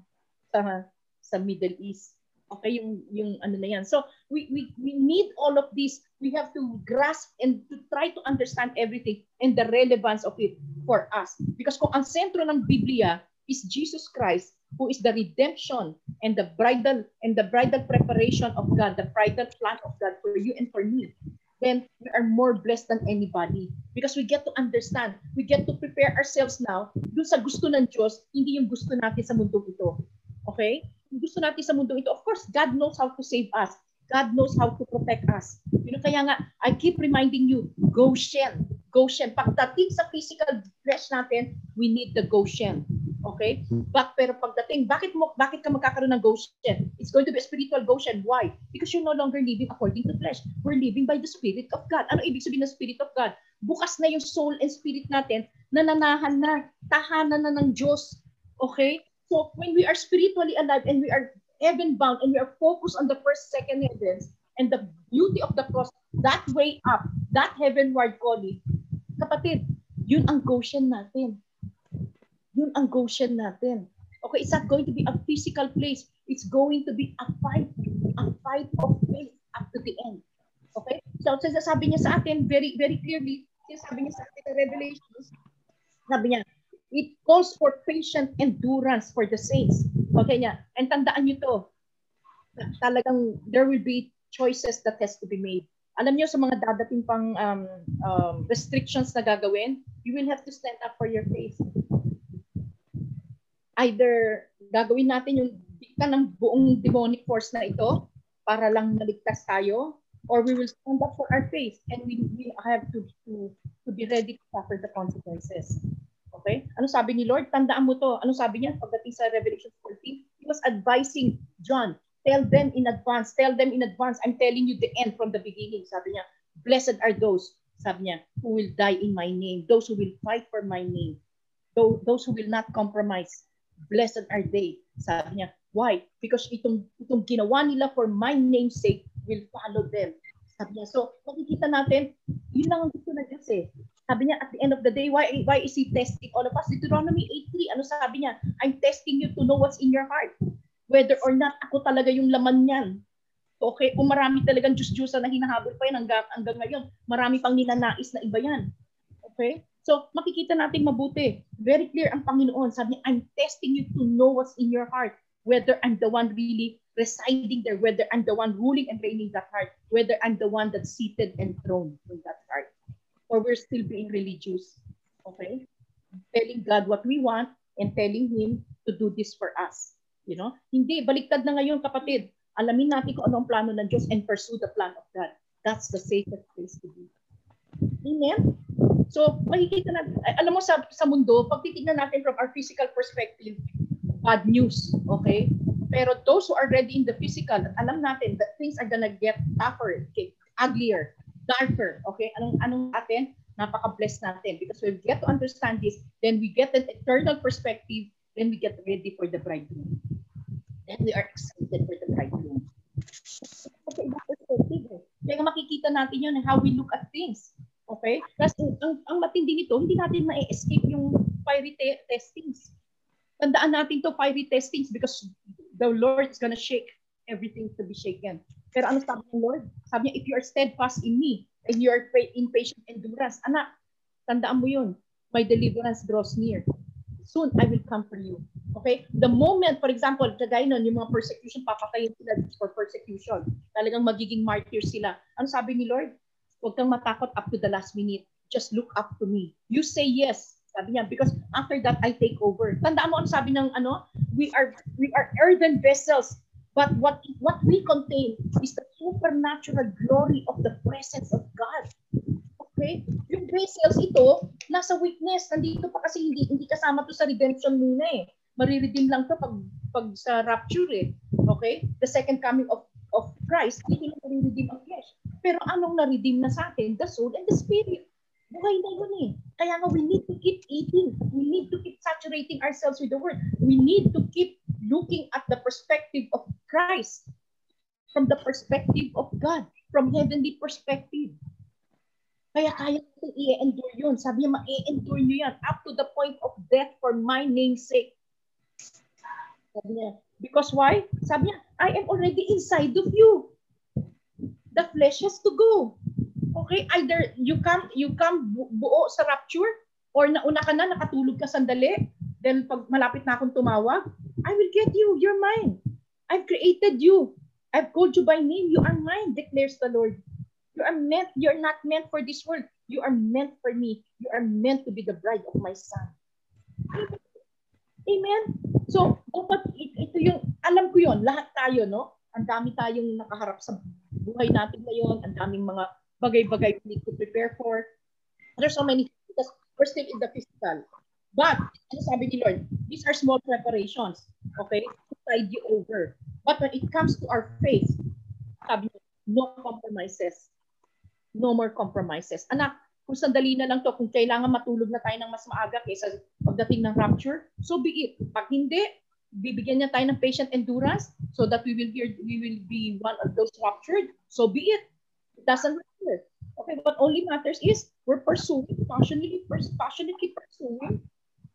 sa sa Middle East. Okay, yung yung ano na yan. So we we we need all of this. We have to grasp and to try to understand everything and the relevance of it for us. Because kung ang sentro ng Biblia is Jesus Christ, who is the redemption and the bridal and the bridal preparation of God, the bridal plan of God for you and for me, then we are more blessed than anybody because we get to understand, we get to prepare ourselves now dun sa gusto ng Diyos, hindi yung gusto natin sa mundo ito. Okay? gusto natin sa mundo ito, of course, God knows how to save us. God knows how to protect us. You know, kaya nga, I keep reminding you, Goshen. Goshen. Pagdating sa physical flesh natin, we need the Goshen. Okay? But, pero pagdating, bakit mo bakit ka magkakaroon ng Goshen? It's going to be a spiritual Goshen. Why? Because you're no longer living according to flesh. We're living by the Spirit of God. Ano ibig sabihin ng Spirit of God? Bukas na yung soul and spirit natin, nananahan na, tahanan na ng Diyos. Okay? So when we are spiritually alive and we are heaven bound and we are focused on the first, second heavens and the beauty of the cross, that way up, that heavenward calling, kapatid, yun ang Goshen natin. Yun ang Goshen natin. Okay, it's not going to be a physical place. It's going to be a fight, a fight of faith up to the end. Okay? So, sabi niya sa atin very, very clearly, sabi niya sa atin Revelations, sabi niya, It calls for patient endurance for the saints. Okay niya. And tandaan niyo to. Talagang there will be choices that has to be made. Alam niyo sa mga dadating pang um, um, restrictions na gagawin, you will have to stand up for your faith. Either gagawin natin yung dikta ng buong demonic force na ito para lang naligtas tayo or we will stand up for our faith and we, we have to, to, to be ready to suffer the consequences. Okay? Ano sabi ni Lord? Tandaan mo to. Ano sabi niya pagdating sa Revelation 14? He was advising John, tell them in advance, tell them in advance, I'm telling you the end from the beginning. Sabi niya, blessed are those, sabi niya, who will die in my name, those who will fight for my name, those who will not compromise. Blessed are they. Sabi niya, why? Because itong, itong ginawa nila for my name's sake will follow them. Sabi niya, so makikita natin, yun lang ang gusto na Diyos eh. Sabi niya, at the end of the day, why, why is He testing all of us? Deuteronomy 8.3, ano sabi niya? I'm testing you to know what's in your heart. Whether or not ako talaga yung laman niyan. Okay, kung marami talagang Diyos-Diyosa na hinahabol pa yan hanggang, hanggang ngayon, marami pang ninanais na iba yan. Okay? So, makikita natin mabuti. Very clear ang Panginoon. Sabi niya, I'm testing you to know what's in your heart. Whether I'm the one really residing there, whether I'm the one ruling and reigning that heart, whether I'm the one that's seated and throned in that heart or we're still being religious. Okay? telling God what we want and telling Him to do this for us. You know? Hindi, baliktad na ngayon kapatid. Alamin natin kung anong plano ng Diyos and pursue the plan of God. That's the safest place to be. Amen? So, makikita na, alam mo sa, sa mundo, pag titignan natin from our physical perspective, bad news, okay? Pero those who are ready in the physical, alam natin that things are gonna get tougher, okay? uglier, darker, okay? Anong, anong natin? Napaka-blessed natin because we get to understand this, then we get an eternal perspective, then we get ready for the bridegroom. Then we are excited for the bridegroom. Okay, iba perspective eh. Kaya makikita natin yun how we look at things. Okay? Kasi ang, ang matindi nito, hindi natin ma-escape yung fiery te- testings. Tandaan natin to fiery testings because the Lord is gonna shake everything to be shaken. Pero ano sabi ng Lord? Sabi niya, if you are steadfast in me and you are in patient endurance, anak, tandaan mo yun. My deliverance draws near. Soon, I will come for you. Okay? The moment, for example, kagaya nun, yung mga persecution, papatayin sila for persecution. Talagang magiging martyr sila. Ano sabi ni Lord? Huwag kang matakot up to the last minute. Just look up to me. You say yes. Sabi niya, because after that, I take over. Tandaan mo ano sabi ng ano? We are we are earthen vessels But what what we contain is the supernatural glory of the presence of God. Okay? Yung vessels ito, nasa weakness. Nandito pa kasi hindi, hindi kasama to sa redemption muna eh. Mariredeem lang to pag, pag sa rapture eh. Okay? The second coming of of Christ, hindi lang mariredeem ang. Pero anong na-redeem na sa atin? The soul and the spirit. Buhay na yun eh. Kaya nga we need to keep eating. We need to keep saturating ourselves with the word. We need to keep looking at the perspective of Christ from the perspective of God, from heavenly perspective. Kaya kaya natin i-endure yun. Sabi niya, ma-endure nyo yan up to the point of death for my name's sake. Sabi niya, because why? Sabi niya, I am already inside of you. The flesh has to go. Okay, either you come you come bu- buo sa rapture or nauna ka na nakatulog ka sandali, then pag malapit na akong tumawag, I will get you. You're mine. I've created you. I've called you by name. You are mine, declares the Lord. You are meant, you're not meant for this world. You are meant for me. You are meant to be the bride of my son. Amen? So, dapat ito yung, alam ko yon lahat tayo, no? Ang dami tayong nakaharap sa buhay natin ngayon, ang daming mga bagay-bagay we need to prepare for. There's so many because we're still in the physical. But, ano sabi ni Lord? These are small preparations. Okay? To tide you over. But when it comes to our faith, sabi niya, no compromises. No more compromises. Anak, kung sandali na lang to, kung kailangan matulog na tayo ng mas maaga kaysa pagdating ng rapture, so be it. Pag hindi, bibigyan niya tayo ng patient endurance so that we will hear, we will be one of those raptured. So be it. It doesn't matter. Okay, what only matters is we're pursuing, passionately, passionately pursuing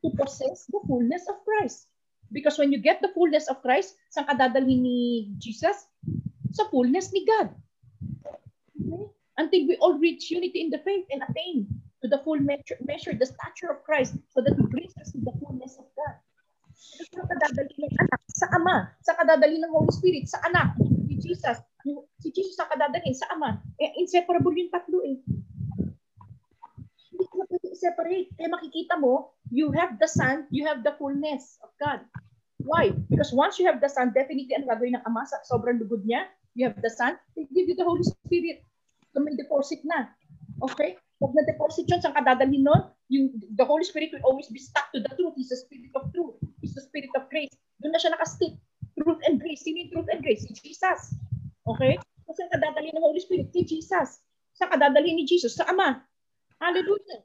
to possess the fullness of Christ. Because when you get the fullness of Christ, saan ka dadalhin ni Jesus? Sa fullness ni God. Okay? Until we all reach unity in the faith and attain to the full measure, measure the stature of Christ so that He brings us to the fullness of God. Kasi saan ka dadalhin ng anak? Sa Ama. Saan ka dadalhin ng Holy Spirit? Sa anak. Si Jesus. Si Jesus saan ka dadalhin? Sa Ama. Eh, inseparable yung tatlo eh. Hindi ka pwede separate. Kaya makikita mo, you have the Son, you have the fullness of God. Why? Because once you have the Son, definitely ang gagawin ng Ama sa sobrang lugod niya, you have the Son, they give you the Holy Spirit. So may deposit na. Okay? Pag na-deposit yun, saan ka dadalhin nun? Yung, the Holy Spirit will always be stuck to the truth. He's the Spirit of truth. He's the Spirit of grace. Doon na siya nakastick. Truth and grace. Sino yung truth and grace? Si Jesus. Okay? So, saan ka dadalhin ng Holy Spirit? Si Jesus. Saan ka dadalhin ni Jesus? Sa Ama. Hallelujah.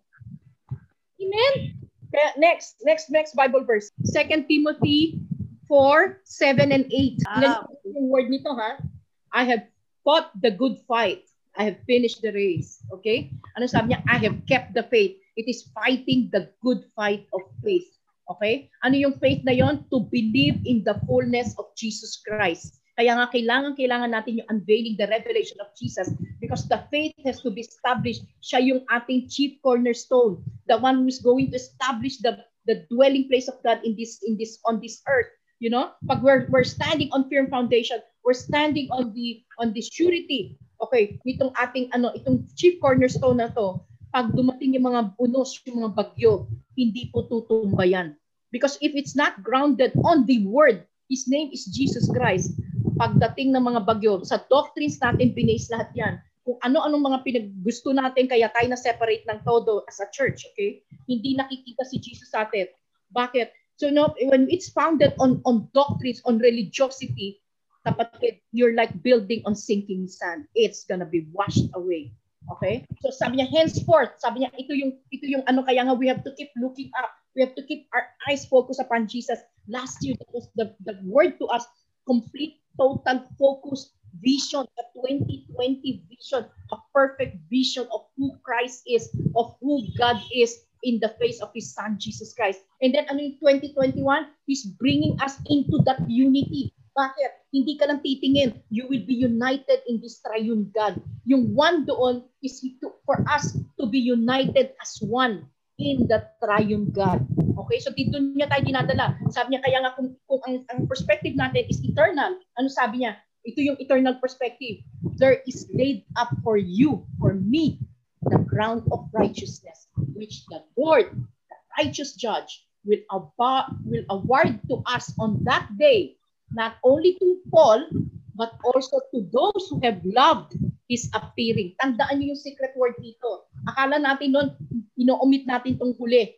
Amen? Kaya next, next, next Bible verse. 2 Timothy 4, 7, and 8. Ah. Yung word nito ha. I have fought the good fight. I have finished the race. Okay? Ano sabi niya? I have kept the faith. It is fighting the good fight of faith. Okay? Ano yung faith na yon? To believe in the fullness of Jesus Christ. Kaya nga kailangan kailangan natin yung unveiling the revelation of Jesus because the faith has to be established. Siya yung ating chief cornerstone, the one who is going to establish the the dwelling place of God in this in this on this earth. You know, pag we're we're standing on firm foundation, we're standing on the on the surety. Okay, nitong ating ano, itong chief cornerstone na to, pag dumating yung mga unos, yung mga bagyo, hindi po tutumba yan. Because if it's not grounded on the Word, His name is Jesus Christ, pagdating ng mga bagyo, sa doctrines natin, binase lahat yan. Kung ano-anong mga pinaggusto natin, kaya tayo na-separate ng todo as a church, okay? Hindi nakikita si Jesus sa atin. Bakit? So no, when it's founded on on doctrines, on religiosity, kapatid, you're like building on sinking sand. It's gonna be washed away. Okay? So sabi niya, henceforth, sabi niya, ito yung, ito yung ano, kaya nga we have to keep looking up. We have to keep our eyes focused upon Jesus. Last year, that was the, the word to us, complete, total focus, vision, a 2020 vision, a perfect vision of who Christ is, of who God is in the face of His Son, Jesus Christ. And then ano yung 2021? He's bringing us into that unity. Bakit? Hindi ka lang titingin. You will be united in this triune God. Yung one doon is to, for us to be united as one in the triune God. Okay? So dito niya tayo dinadala. Sabi niya, kaya nga kung, kung ang, ang perspective natin is eternal, ano sabi niya? Ito yung eternal perspective. There is laid up for you, for me, the ground of righteousness, which the Lord, the righteous judge, will, aba- will award to us on that day not only to Paul, but also to those who have loved His appearing. Tandaan niyo yung secret word dito. Akala natin noon, ino-omit natin tong huli.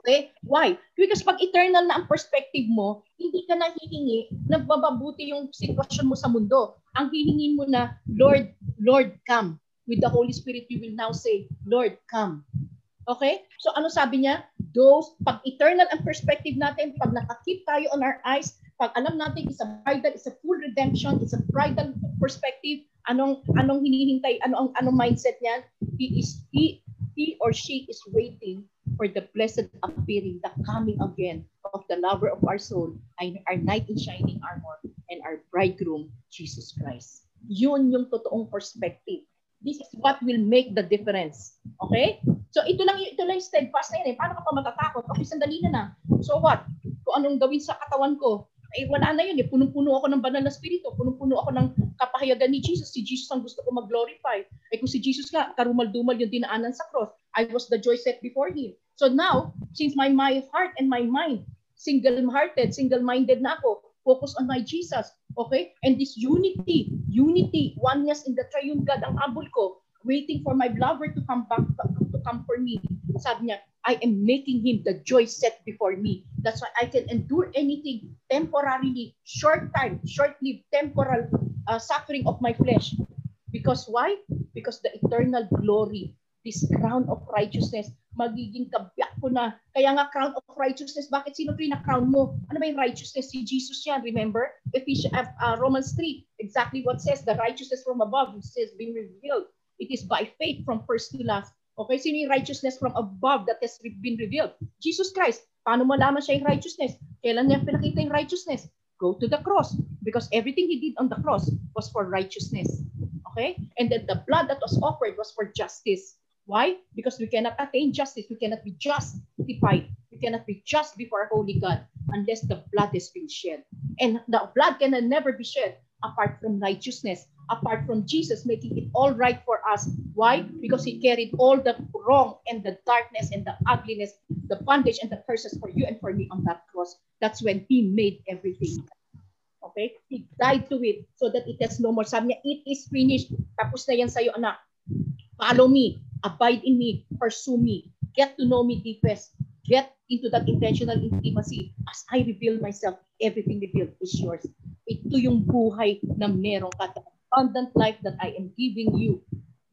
Okay? Why? Because pag eternal na ang perspective mo, hindi ka na hihingi na bababuti yung sitwasyon mo sa mundo. Ang hihingin mo na, Lord, Lord, come. With the Holy Spirit, you will now say, Lord, come. Okay? So ano sabi niya? Those, pag eternal ang perspective natin, pag nakakip tayo on our eyes, pag alam natin is a bridal, is a full redemption, is a bridal perspective, anong anong hinihintay, ano ang anong mindset niyan? He is he he or she is waiting for the blessed appearing, the coming again of the lover of our soul, our knight in shining armor, and our bridegroom, Jesus Christ. Yun yung totoong perspective. This is what will make the difference. Okay? So ito lang ito lang yung steadfast na yan eh. Paano ka pa matatakot? Okay, sandali na na. So what? Kung anong gawin sa katawan ko, eh wala na yun eh. Punong-puno ako ng banal na spirito. Punong-puno ako ng kapahayagan ni Jesus. Si Jesus ang gusto ko mag-glorify. Eh kung si Jesus nga, karumal-dumal yung dinaanan sa cross, I was the joy set before Him. So now, since my, my heart and my mind, single-hearted, single-minded na ako, focus on my Jesus. Okay? And this unity, unity, oneness in the triune God ang abol ko, waiting for my lover to come back, to come for me. Sabi niya, I am making him the joy set before me. That's why I can endure anything temporarily, short time, short-lived temporal uh, suffering of my flesh. Because why? Because the eternal glory, this crown of righteousness, magiging kabyak ko na. Kaya nga crown of righteousness, bakit sino na crown mo? Ano ba yung righteousness? Si Jesus yan, remember? Ephesians, uh, uh, Romans 3, exactly what says, the righteousness from above says being revealed. It is by faith from first to last Okay, sino yung righteousness from above that has been revealed? Jesus Christ. Paano malaman siya yung righteousness? Kailan niya pinakita yung righteousness? Go to the cross. Because everything he did on the cross was for righteousness. Okay? And then the blood that was offered was for justice. Why? Because we cannot attain justice. We cannot be justified. We cannot be just before a holy God unless the blood has been shed. And the blood can never be shed apart from righteousness apart from Jesus making it all right for us. Why? Because he carried all the wrong and the darkness and the ugliness, the bondage and the curses for you and for me on that cross. That's when he made everything. Okay? He died to it so that it has no more. Sabi niya, it is finished. Tapos na yan sa'yo, anak. Follow me. Abide in me. Pursue me. Get to know me deepest. Get into that intentional intimacy. As I reveal myself, everything revealed is yours. Ito yung buhay na meron ka abundant life that I am giving you.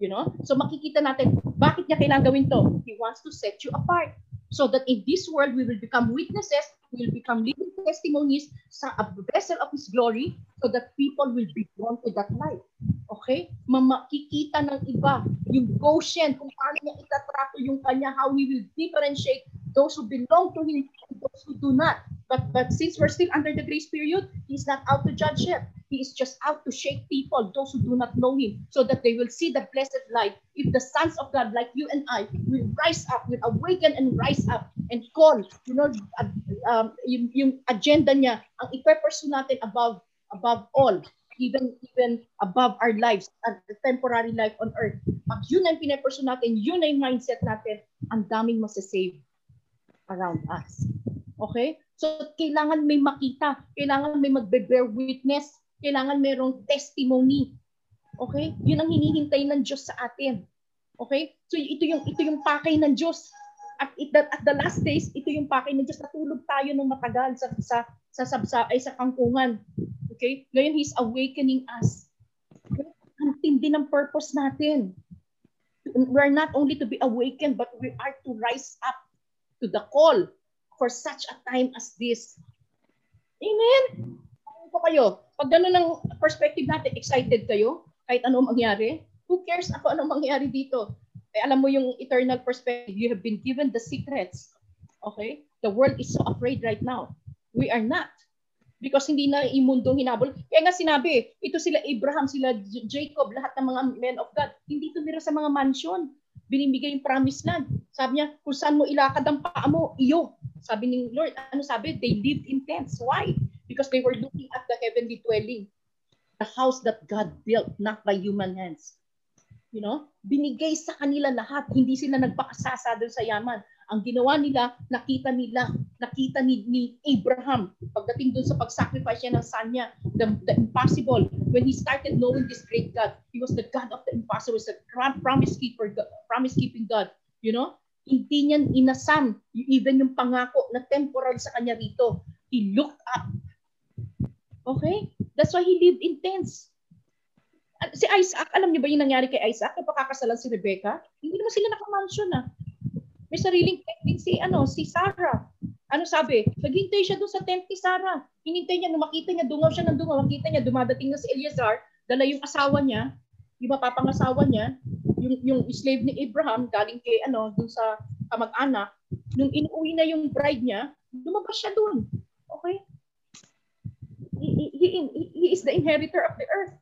You know? So makikita natin, bakit niya kailangan gawin to? He wants to set you apart. So that in this world, we will become witnesses, we will become living testimonies sa vessel of His glory so that people will be drawn to that light. Okay? Makikita ng iba yung Goshen, kung paano niya itatrato yung kanya, how He will differentiate those who belong to Him and those who do not. But, but since we're still under the grace period, He's not out to judge yet. He is just out to shake people, those who do not know Him, so that they will see the blessed light. If the sons of God, like you and I, will rise up, will awaken and rise up and call, you know, um, yung, agenda niya, ang ipe-pursue natin above, above all even even above our lives, at the temporary life on earth. Pag yun ang pinaperson natin, yun ang mindset natin, ang daming masasave around us. Okay? So, kailangan may makita. Kailangan may magbe-bear witness. Kailangan mayroong testimony. Okay? Yun ang hinihintay ng Diyos sa atin. Okay? So, ito yung, ito yung pakay ng Diyos. At, it, at the last days, ito yung pakay ng Diyos. Natulog tayo ng matagal sa, sa, sa, sa, ay, sa kangkungan. Okay? Ngayon, He's awakening us. Okay? Ang tindi ng purpose natin. We're not only to be awakened, but we are to rise up to the call for such a time as this. Amen? Ano po kayo? Pag gano'n ang perspective natin, excited kayo? Kahit ano mangyari? Who cares ako ano mangyari dito? Eh, alam mo yung eternal perspective. You have been given the secrets. Okay? The world is so afraid right now. We are not. Because hindi na imundong hinabol. Kaya nga sinabi, ito sila Abraham, sila Jacob, lahat ng mga men of God, hindi tumira sa mga mansion. Binibigay yung promised land. Sabi niya, kung saan mo ilakad ang paa mo, iyo. Sabi ni Lord, ano sabi? They lived in tents. Why? Because they were looking at the heavenly dwelling. The house that God built, not by human hands. You know? Binigay sa kanila lahat. Hindi sila nagpakasasa doon sa yaman. Ang ginawa nila, nakita nila, nakita ni, ni Abraham, pagdating doon sa pag-sacrifice niya ng son niya, the, the impossible. When he started knowing this great God, he was the God of the impossible, was a promise keeper, promise keeping God. You know? Hindi niya inasam even yung pangako na temporal sa kanya rito. He looked up. Okay? That's why he lived in tents. Si Isaac, alam niyo ba yung nangyari kay Isaac? Napakakasalan si Rebecca? Hindi naman sila nakamansion na. Ah. May sariling tent din si, ano, si Sarah. Ano sabi? Naghintay siya doon sa tent ni Sarah. Hinintay niya, nung makita niya, dungaw siya ng dungaw. Makita niya, dumadating na si Eleazar, dala yung asawa niya, yung mapapangasawa niya, yung, yung slave ni Abraham galing kay ano dun sa kamag-anak, nung inuwi na yung bride niya, lumabas siya dun. Okay? He, he, is the inheritor of the earth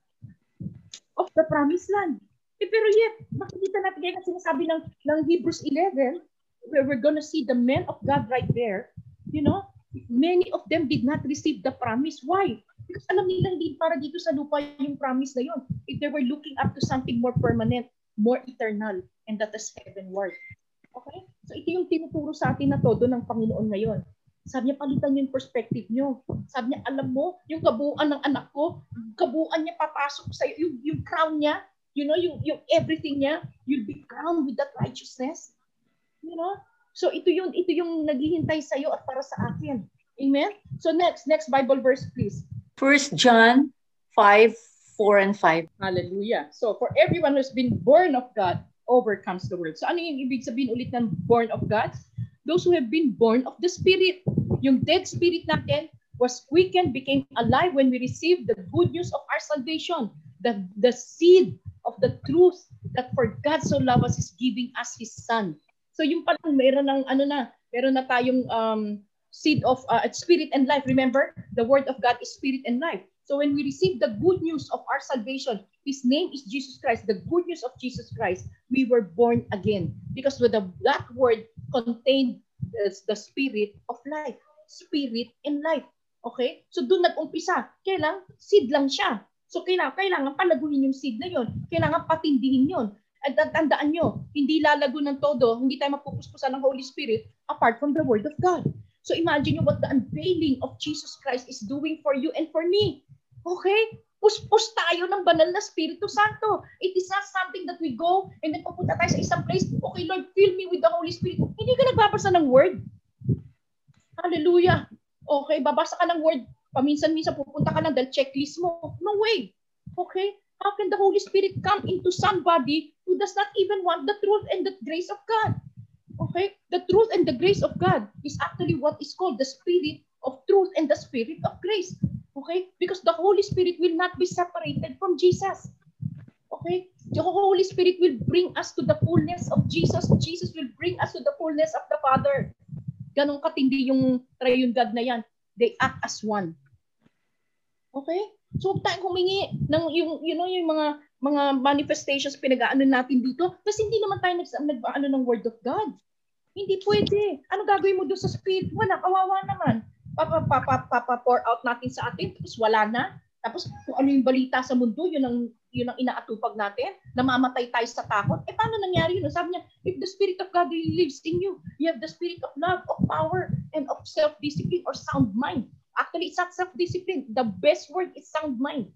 of the promised land. Eh, pero yet, makikita natin kaya sinasabi ng, ng Hebrews 11, where we're gonna see the men of God right there, you know, many of them did not receive the promise. Why? Because alam nila hindi para dito sa lupa yung promise na yun. If they were looking up to something more permanent, more eternal, and that is heavenward. Okay? So ito yung tinuturo sa atin na todo ng Panginoon ngayon. Sabi niya, palitan niyo yung perspective niyo. Sabi niya, alam mo, yung kabuuan ng anak ko, kabuuan niya papasok sa yung, yung crown niya, you know, yung, yung everything niya, you'll be crowned with that righteousness. You know? So ito yung ito yung naghihintay sa iyo at para sa akin. Amen? So next, next Bible verse please. First John 5, 4 and 5. Hallelujah. So for everyone who's been born of God, overcomes the world. So ano yung ibig sabihin ulit ng born of God? Those who have been born of the Spirit. Yung dead spirit natin was quickened, became alive when we received the good news of our salvation. The, the seed of the truth that for God so loved us is giving us His Son. So yung parang meron ng ano na, meron na tayong um, seed of uh, spirit and life. Remember, the word of God is spirit and life. So when we receive the good news of our salvation, His name is Jesus Christ, the good news of Jesus Christ, we were born again. Because with the, that word contained the, the spirit of life. Spirit and life. Okay? So doon nag-umpisa. Kailang seed lang siya. So kailangan, kailangan palaguin yung seed na yon. Kailangan patindihin yon. At tandaan nyo, hindi lalago ng todo, hindi tayo mapupuspusan ng Holy Spirit apart from the Word of God. So imagine you what the unveiling of Jesus Christ is doing for you and for me. Okay? Puspos tayo ng banal na Espiritu Santo. It is not something that we go and then pupunta tayo sa isang place, okay Lord, fill me with the Holy Spirit. Hindi ka nagbabasa ng Word. Hallelujah. Okay, babasa ka ng Word. Paminsan-minsan pupunta ka lang dahil checklist mo. No way. Okay? How can the Holy Spirit come into somebody who does not even want the truth and the grace of God? Okay? The truth and the grace of God is actually what is called the spirit of truth and the spirit of grace. Okay? Because the Holy Spirit will not be separated from Jesus. Okay? The Holy Spirit will bring us to the fullness of Jesus. Jesus will bring us to the fullness of the Father. Ganon katindi yung triune God na yan. They act as one. Okay? So huwag tayong humingi ng yung, you know, yung mga mga manifestations pinag-aano natin dito kasi hindi naman tayo nag, nag ano ng word of God. Hindi pwede. Ano gagawin mo doon sa spirit? Wala, kawawa naman. Papa-pour out natin sa atin, tapos wala na. Tapos kung ano yung balita sa mundo, yun ang yun ang inaatupag natin, namamatay tayo sa takot. Eh paano nangyari yun? Sabi niya, if the Spirit of God lives in you, you have the spirit of love, of power, and of self-discipline or sound mind. Actually, it's not self-discipline. The best word is sound mind.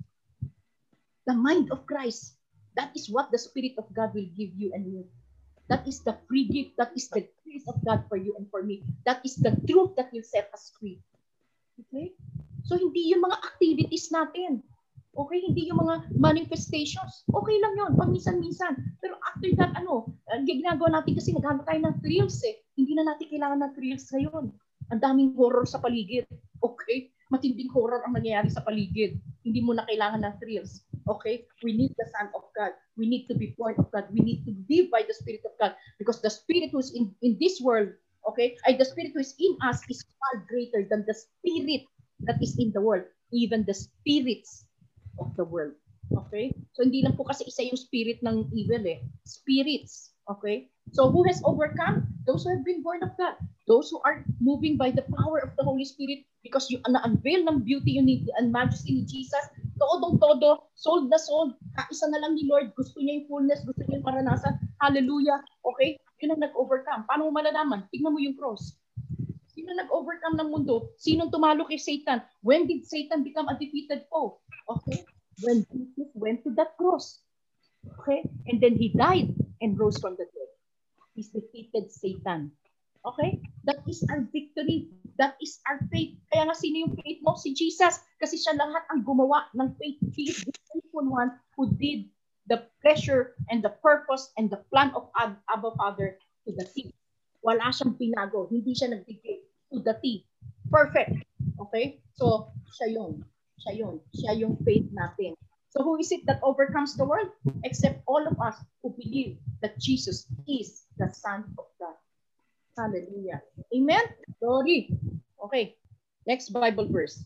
The mind of Christ. That is what the Spirit of God will give you and me. That is the free gift. That is the grace of God for you and for me. That is the truth that will set us free. Okay? So, hindi yung mga activities natin. Okay, hindi yung mga manifestations. Okay lang yun, pag minsan-minsan. Pero after that, ano, ang ginagawa natin kasi naghanap tayo ng thrills eh. Hindi na natin kailangan ng thrills ngayon. Ang daming horror sa paligid. Okay? Matinding horror ang nangyayari sa paligid. Hindi mo na kailangan ng thrills. Okay? We need the Son of God. We need to be born of God. We need to live by the Spirit of God. Because the Spirit who is in, in this world, okay, ay the Spirit who is in us is far greater than the Spirit that is in the world. Even the spirits of the world. Okay? So hindi lang po kasi isa yung spirit ng evil eh. Spirits. Okay? So who has overcome? Those who have been born of God. Those who are moving by the power of the Holy Spirit because you na-unveil ng beauty need and majesty ni Jesus. Todong todo, sold na sold. Kaisa na lang ni Lord. Gusto niya yung fullness. Gusto niya yung maranasan. Hallelujah. Okay? Yun ang nag-overcome. Paano mo malalaman? Tignan mo yung cross. Sino nag-overcome ng mundo? Sinong tumalo kay Satan? When did Satan become a defeated foe? Okay? When Jesus went to that cross. Okay? And then he died and rose from the dead. He's defeated Satan. Okay? That is our victory. That is our faith. Kaya nga sino yung faith mo? Si Jesus. Kasi siya lahat ang gumawa ng faith. He is the faithful one who did the pressure and the purpose and the plan of Ab- Abba Father to the T. Wala siyang pinago. Hindi siya nagbigay to the T. Perfect. Okay? So, siya yun. Siya yun. Siya yung faith natin. So who is it that overcomes the world? Except all of us who believe that Jesus is the Son of God. Hallelujah. Amen? Glory. Okay. Next Bible verse.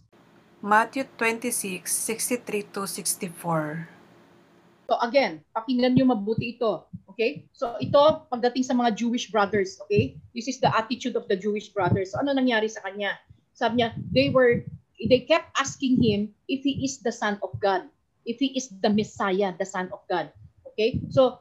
Matthew 26, 63 to 64. So again, pakinggan nyo mabuti ito. Okay? So ito, pagdating sa mga Jewish brothers, okay? This is the attitude of the Jewish brothers. So ano nangyari sa kanya? Sabi niya, they were, they kept asking him if he is the Son of God. If he is the Messiah, the Son of God. Okay? So,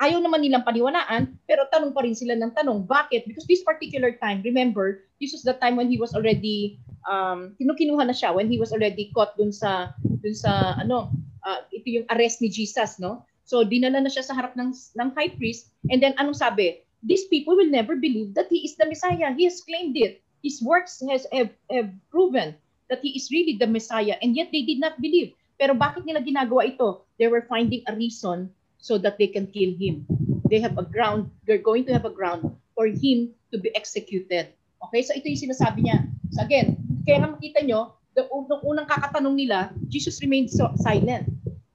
ayaw naman nilang paniwalaan, pero tanong pa rin sila ng tanong, bakit? Because this particular time, remember, this was the time when he was already, um, kinukinuha na siya, when he was already caught dun sa, dun sa, ano, uh, ito yung arrest ni Jesus, no? So, dinala na siya sa harap ng, ng high priest, and then anong sabi? These people will never believe that he is the Messiah. He has claimed it. His works has have, have proven that he is really the Messiah, and yet they did not believe. Pero bakit nila ginagawa ito? They were finding a reason so that they can kill him. They have a ground, they're going to have a ground for him to be executed. Okay, so ito yung sinasabi niya. So again, kaya nga makita nyo, the, nung unang kakatanong nila, Jesus remained so silent.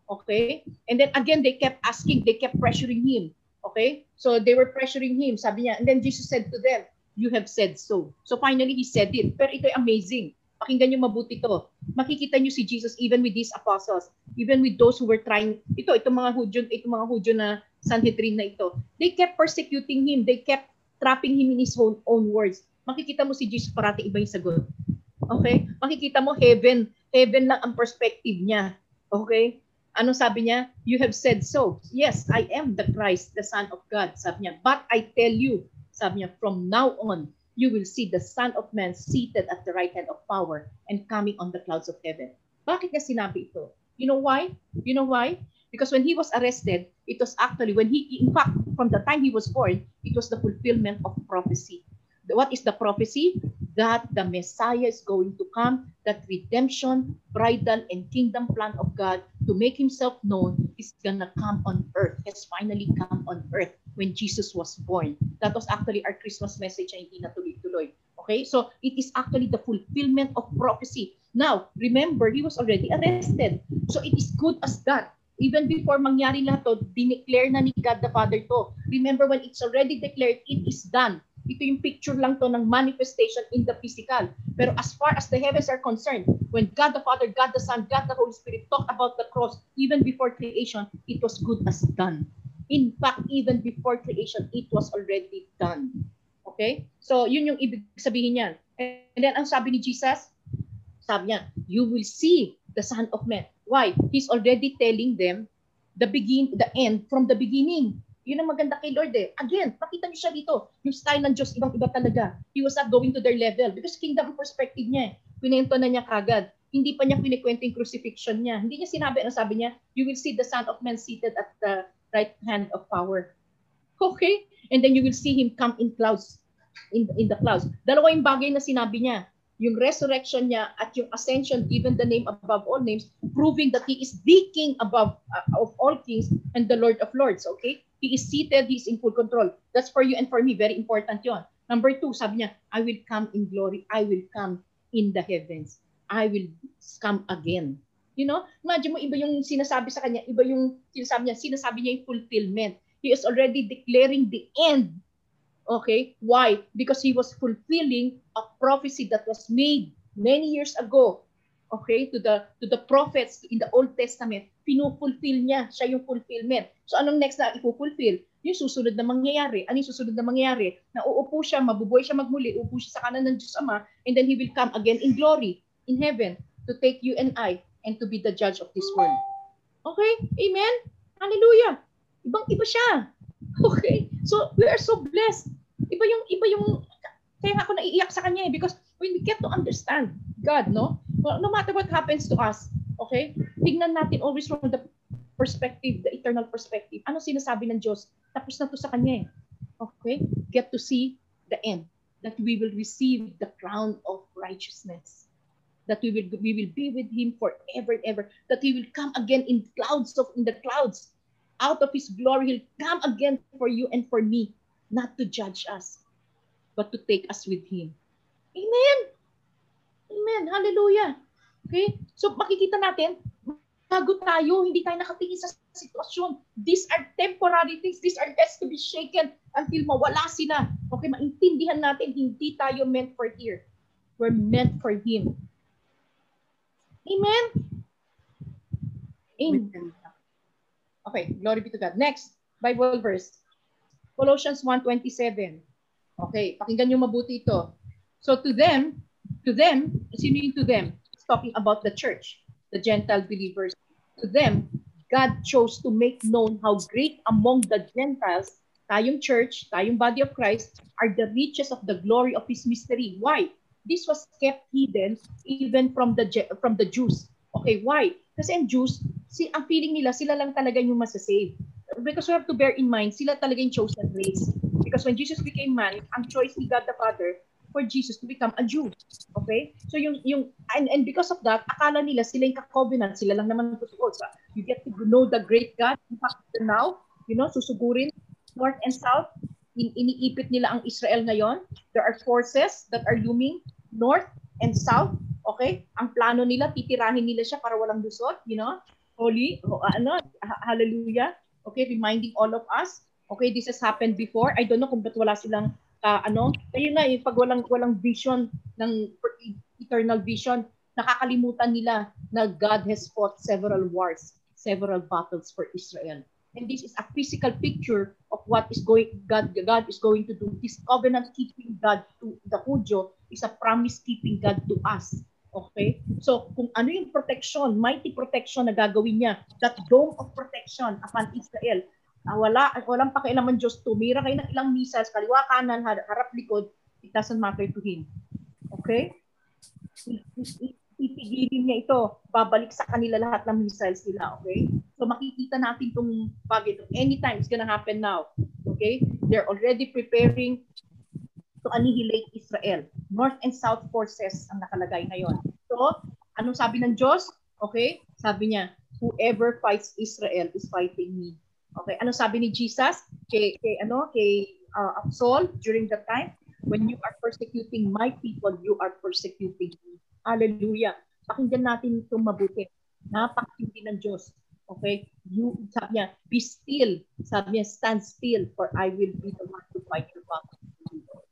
Okay? And then again, they kept asking, they kept pressuring him. Okay? So they were pressuring him, sabi niya. And then Jesus said to them, you have said so. So finally, he said it. Pero ito amazing. Pakinggan nyo mabuti to. Makikita nyo si Jesus even with these apostles, even with those who were trying, ito, itong mga Hudyo, itong mga Hudyo na Sanhedrin na ito. They kept persecuting him. They kept trapping him in his own, own words. Makikita mo si Jesus parati iba yung sagot. Okay? Makikita mo heaven. Heaven lang ang perspective niya. Okay? Ano sabi niya? You have said so. Yes, I am the Christ, the Son of God. Sabi niya, but I tell you, sabi niya, from now on, you will see the Son of Man seated at the right hand of power and coming on the clouds of heaven. Bakit niya sinabi ito? You know why? You know why? Because when he was arrested, it was actually when he, in fact, from the time he was born, it was the fulfillment of prophecy. What is the prophecy? That the Messiah is going to come, that redemption, bridal, and kingdom plan of God to make himself known is gonna come on earth, has finally come on earth when Jesus was born. That was actually our Christmas message na hindi natuloy-tuloy. Okay? So, it is actually the fulfillment of prophecy. Now, remember, he was already arrested. So, it is good as that. Even before mangyari lahat to, dineclare na ni God the Father to. Remember, when it's already declared, it is done. Ito yung picture lang to ng manifestation in the physical. Pero as far as the heavens are concerned, when God the Father, God the Son, God the Holy Spirit talked about the cross, even before creation, it was good as done. In fact, even before creation, it was already done. Okay? So, yun yung ibig sabihin niyan. And then, ang sabi ni Jesus, sabi niya, you will see the Son of Man. Why? He's already telling them the begin, the end from the beginning. Yun ang maganda kay Lord eh. Again, makita niyo siya dito. Yung style ng Diyos, ibang-iba talaga. He was not going to their level because kingdom perspective niya eh. Pinento na niya kagad. Hindi pa niya pinikwento yung crucifixion niya. Hindi niya sinabi, ano sabi niya? You will see the Son of Man seated at the right hand of power. Okay? And then you will see Him come in clouds. In, in the clouds. Dalawa yung bagay na sinabi niya. Yung resurrection niya at yung ascension, given the name above all names, proving that He is the King above uh, of all kings and the Lord of lords. Okay? He is seated, He is in full control. That's for you and for me. Very important yon. Number two, sabi niya, I will come in glory. I will come in the heavens. I will come again. You know, imagine mo, iba yung sinasabi sa kanya, iba yung sinasabi niya, sinasabi niya yung fulfillment. He is already declaring the end. Okay? Why? Because he was fulfilling a prophecy that was made many years ago. Okay? To the to the prophets in the Old Testament. Pinufulfill niya. Siya yung fulfillment. So anong next na ipufulfill? Yung susunod na mangyayari. Ano yung susunod na mangyayari? Na uupo siya, mabubuhay siya magmuli, uupo siya sa kanan ng Diyos Ama, and then He will come again in glory, in heaven, to take you and I, and to be the judge of this world. Okay? Amen? Hallelujah! Ibang-iba siya. Okay? So, we are so blessed. Iba yung, iba yung, kaya ako naiiyak sa kanya eh, because when we get to understand God, no? Well, no matter what happens to us, okay? Tingnan natin always from the perspective, the eternal perspective. Ano sinasabi ng Diyos? Tapos na to sa kanya eh. Okay? Get to see the end. That we will receive the crown of righteousness. That we will we will be with Him forever and ever. That He will come again in clouds of in the clouds. Out of His glory, He'll come again for you and for me, not to judge us, but to take us with Him. Amen. Amen. Hallelujah. Okay? So makikita natin, bago tayo, hindi tayo nakatingin sa sitwasyon. These are temporary things. These are just to be shaken until mawala sila. Okay, maintindihan natin, hindi tayo meant for here. We're meant for Him. Amen? Amen. Okay, glory be to God. Next, Bible verse. Colossians 1.27. Okay, pakinggan nyo mabuti ito. So to them, to them, sino yung to them? It's talking about the church, the Gentile believers. To them, God chose to make known how great among the Gentiles, tayong church, tayong body of Christ, are the riches of the glory of His mystery. Why? This was kept hidden even from the from the Jews. Okay, why? Kasi ang Jews, si, ang feeling nila, sila lang talaga yung masasave. Because we have to bear in mind, sila talaga yung chosen race. Because when Jesus became man, ang choice ni God the Father for Jesus to become a Jew. Okay? So yung yung and, and because of that, akala nila sila yung ka-covenant, sila lang naman tutuol. So you get to know the great God. In fact, now, you know, susugurin north and south, in, iniipit nila ang Israel ngayon. There are forces that are looming north and south. Okay? Ang plano nila, titirahin nila siya para walang lusot, you know? Holy, o, ano, ha- hallelujah. Okay, reminding all of us. Okay, this has happened before. I don't know kung ba't wala silang uh, ano, ayun na, yung pag walang, walang vision ng eternal vision, nakakalimutan nila na God has fought several wars, several battles for Israel. And this is a physical picture of what is going God God is going to do. This covenant keeping God to the Hudyo is a promise keeping God to us. Okay? So, kung ano yung protection, mighty protection na gagawin niya, that dome of protection upon Israel, uh, wala, walang pakialaman Diyos, tumira kayo ng ilang missiles, kaliwa kanan, harap likod, it doesn't matter to Him. Okay? Ipigilin niya ito, babalik sa kanila lahat ng missiles nila, okay? So makikita natin itong bagay. Anytime, it's gonna happen now. Okay? They're already preparing to annihilate Israel. North and South forces ang nakalagay ngayon. So, anong sabi ng Diyos? Okay? Sabi niya, whoever fights Israel is fighting me. Okay, ano sabi ni Jesus kay, kay ano kay uh, Saul during that time? When you are persecuting my people, you are persecuting me. Hallelujah. Pakinggan natin itong mabuti. Napakindi ng Diyos. Okay? You, sabi niya, be still. Sabi niya, stand still for I will be the one to fight your battle.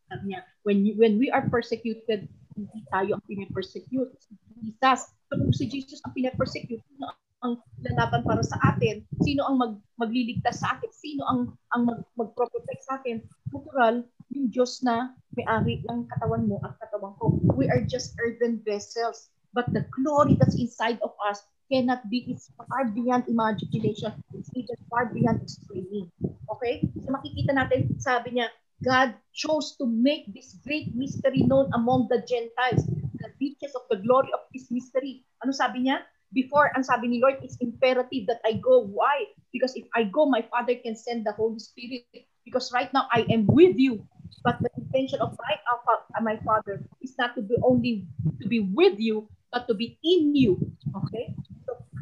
Sabi niya, when, you, when we are persecuted, hindi tayo ang pinapersecute. Jesus. Kung si Jesus ang pinapersecute, sino ang lalaban para sa atin? Sino ang mag, magliligtas sa atin? Sino ang, ang mag, mag-protect sa atin? Natural, yung Diyos na may-ari ng katawan mo at katawan ko. We are just earthen vessels. but the glory that's inside of us cannot be, it's far beyond imagination. It's even far beyond explaining. Okay? So makikita natin, sabi niya, God chose to make this great mystery known among the Gentiles, the riches of the glory of this mystery. Ano sabi niya? Before, ang sabi ni Lord, it's imperative that I go. Why? Because if I go, my Father can send the Holy Spirit. Because right now, I am with you. But the intention of my, of my Father is not to be only to be with you, but to be in you. Okay?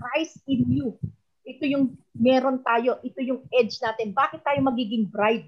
Christ in you. Ito yung meron tayo. Ito yung edge natin. Bakit tayo magiging bride?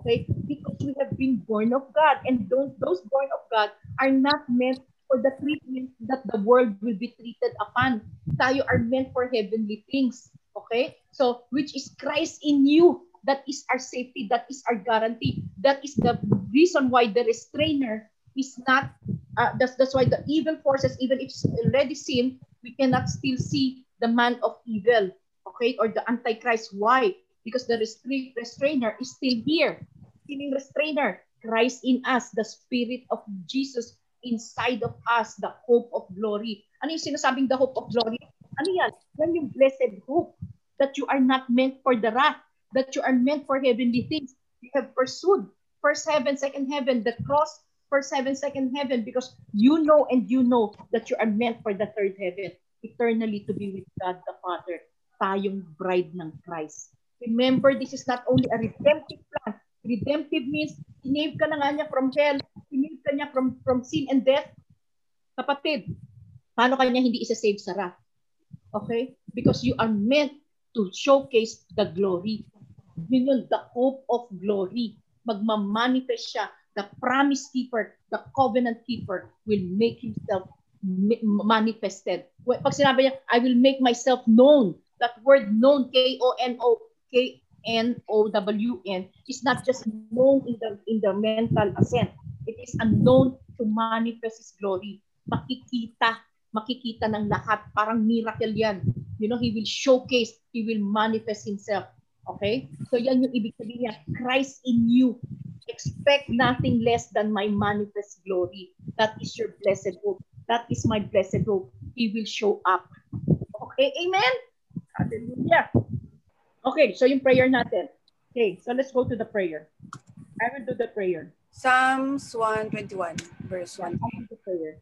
Okay? Because we have been born of God. And those, those born of God are not meant for the treatment that the world will be treated upon. Tayo are meant for heavenly things. Okay? So, which is Christ in you. That is our safety. That is our guarantee. That is the reason why the restrainer is not, uh, that's, that's why the evil forces, even if it's already seen, we cannot still see the man of evil. Okay? Or the Antichrist. Why? Because the restra- restrainer is still here. Still restrainer. Christ in us, the Spirit of Jesus inside of us, the hope of glory. Ano yung sinasabing the hope of glory? Ano yan? Yan yung blessed hope that you are not meant for the wrath, that you are meant for heavenly things. You have pursued first heaven, second heaven, the cross, first heaven, second heaven, because you know and you know that you are meant for the third heaven, eternally to be with God the Father. Tayong bride ng Christ. Remember, this is not only a redemptive plan. Redemptive means, sinave ka na nga niya from hell, sinave ka niya from, from sin and death. Kapatid, paano kanya hindi isa-save sa wrath? Okay? Because you are meant to showcase the glory. Yun yun, the hope of glory. Magmamanifest siya. The promise keeper, the covenant keeper will make himself manifested. Pag sinabi niya, I will make myself known. That word known, K-O-N-O, K-N-O-W-N, is not just known in the, in the mental assent. It is unknown to manifest His glory. Makikita, makikita ng lahat. Parang miracle yan. You know, He will showcase, He will manifest Himself. Okay? So yan yung ibig sabihin niya, Christ in you. Expect nothing less than my manifest glory. That is your blessed hope. That is my blessed hope. He will show up. Okay? Amen? Hallelujah. Okay, so yung prayer natin. Okay, so let's go to the prayer. I will do the prayer. Psalms 121, verse 1. I will do the prayer.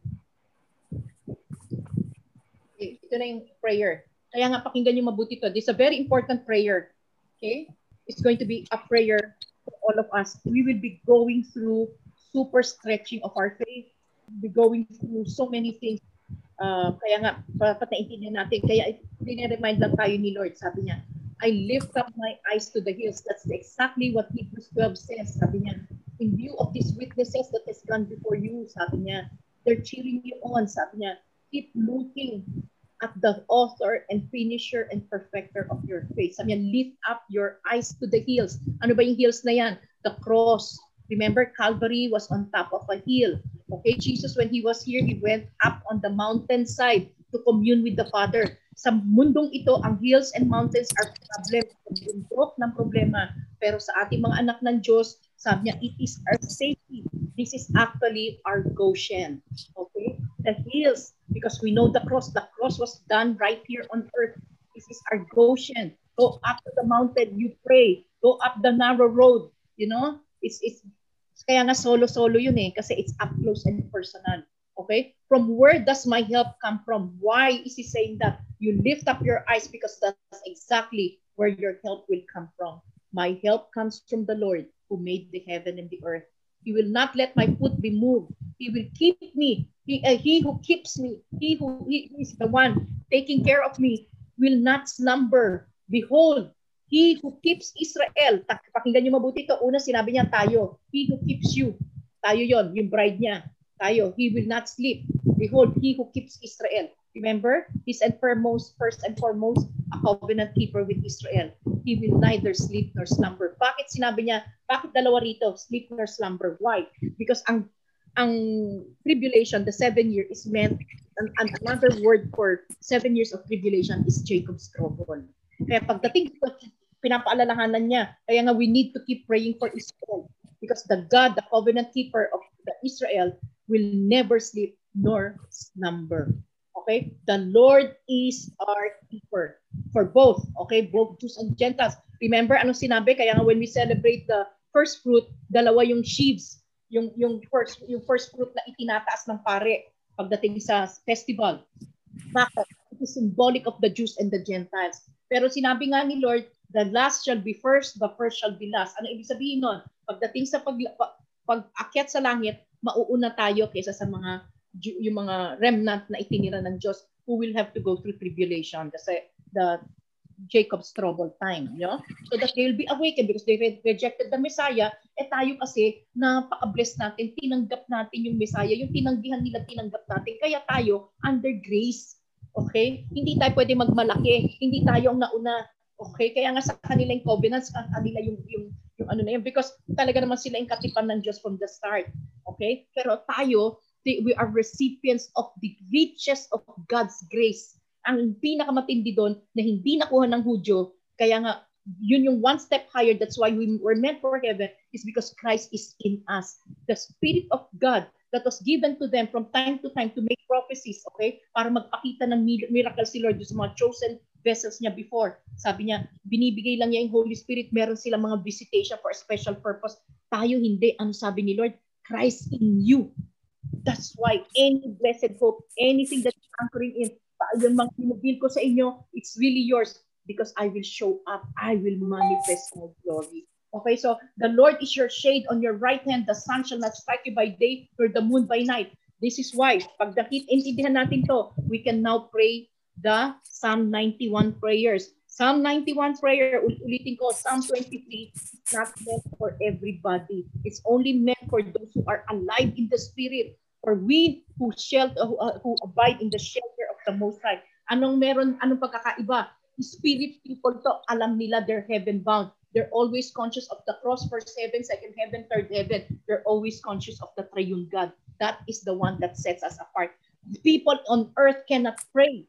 Okay, ito na yung prayer. Kaya nga pakinggan niyo mabuti to. This is a very important prayer. Okay? It's going to be a prayer for all of us. We will be going through super stretching of our faith. We'll be going through so many things. Uh, kaya nga, dapat naintindihan natin. Kaya remind lang tayo ni Lord. Sabi niya, I lift up my eyes to the hills. That's exactly what Hebrews 12 says. Sabi niya, in view of these witnesses that has gone before you, sabi niya, they're cheering you on. Sabi niya, keep looking at the author and finisher and perfecter of your faith. Sabi niya, lift up your eyes to the hills. Ano ba yung hills na yan? The cross. Remember, Calvary was on top of a hill. Okay, Jesus, when he was here, he went up on the mountainside to commune with the Father. Sa mundong ito, ang hills and mountains are problem, bundok ng problema. Pero sa ating mga anak ng Diyos, sabi niya, it is our safety. This is actually our Goshen. Okay? The hills, because we know the cross. The cross was done right here on earth. This is our Goshen. Go up to the mountain, you pray. Go up the narrow road. You know? It's, it's, kaya nga solo-solo yun eh, kasi it's up close and personal. Okay? From where does my help come from? Why is he saying that? You lift up your eyes because that's exactly where your help will come from. My help comes from the Lord who made the heaven and the earth. He will not let my foot be moved. He will keep me. He, uh, he who keeps me, he who he is the one taking care of me, will not slumber. Behold, he who keeps Israel. Pakinggan niyo mabuti ito. Una sinabi niya tayo. He who keeps you. Tayo yon, yung bride niya. Tayo. He will not sleep. Behold, he who keeps Israel. Remember, he's and foremost, first and foremost, a covenant keeper with Israel. He will neither sleep nor slumber. Bakit sinabi niya, bakit dalawa rito, sleep nor slumber? Why? Because ang ang tribulation, the seven year is meant, and, and another word for seven years of tribulation is Jacob's trouble. Kaya pagdating pinapaalalahanan niya, kaya nga we need to keep praying for Israel because the God, the covenant keeper of the Israel will never sleep nor slumber. Okay? The Lord is our keeper for both. Okay? Both Jews and Gentiles. Remember ano sinabi? Kaya nga when we celebrate the first fruit, dalawa yung sheaves. Yung, yung, first, yung first fruit na itinataas ng pare pagdating sa festival. Bakit? It is symbolic of the Jews and the Gentiles. Pero sinabi nga ni Lord, the last shall be first, the first shall be last. Ano ibig sabihin nun? Pagdating sa pag, pag, pag-akyat sa langit, mauuna tayo kaysa sa mga yung mga remnant na itinira ng Diyos who will have to go through tribulation kasi the Jacob's trouble time, you know? So that they will be awakened because they re- rejected the Messiah. Eh tayo kasi, napaka-bless natin, tinanggap natin yung Messiah, yung tinanggihan nila, tinanggap natin. Kaya tayo, under grace, okay? Hindi tayo pwede magmalaki, hindi tayo ang nauna, okay? Kaya nga sa kanila yung covenants, sa kanila yung, yung, yung ano na yun, because talaga naman sila yung katipan ng Diyos from the start, okay? Pero tayo, we are recipients of the riches of God's grace. Ang pinakamatindi doon na hindi nakuha ng Hudyo, kaya nga yun yung one step higher. That's why we were meant for heaven is because Christ is in us. The Spirit of God that was given to them from time to time to make prophecies, okay? Para magpakita ng mir- miracle si Lord sa mga chosen vessels niya before. Sabi niya, binibigay lang niya yung Holy Spirit, meron silang mga visitation for a special purpose. Tayo hindi. Ano sabi ni Lord? Christ in you. That's why any blessed hope, anything that you're anchoring in, yung mga pinugil ko sa inyo, it's really yours because I will show up. I will manifest my glory. Okay, so the Lord is your shade on your right hand. The sun shall not strike you by day, nor the moon by night. This is why, pag nakit, intindihan natin to, we can now pray the Psalm 91 prayers. Psalm 91 prayer, ul- ulitin ko, Psalm 23, is not meant for everybody. It's only meant for those who are alive in the spirit. For we who shelter, who, uh, who abide in the shelter of the Most High. Anong meron, anong pagkakaiba? Spirit people to, alam nila they're heaven bound. They're always conscious of the cross, first heaven, second heaven, third heaven. They're always conscious of the triune God. That is the one that sets us apart. People on earth cannot pray.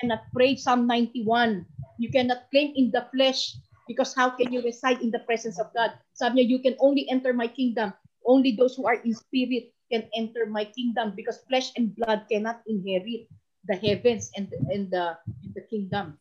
Cannot pray Psalm 91. You cannot claim in the flesh because how can you reside in the presence of God? Sabi niya, you can only enter my kingdom. Only those who are in spirit can enter my kingdom because flesh and blood cannot inherit the heavens and, and, the, and the kingdom.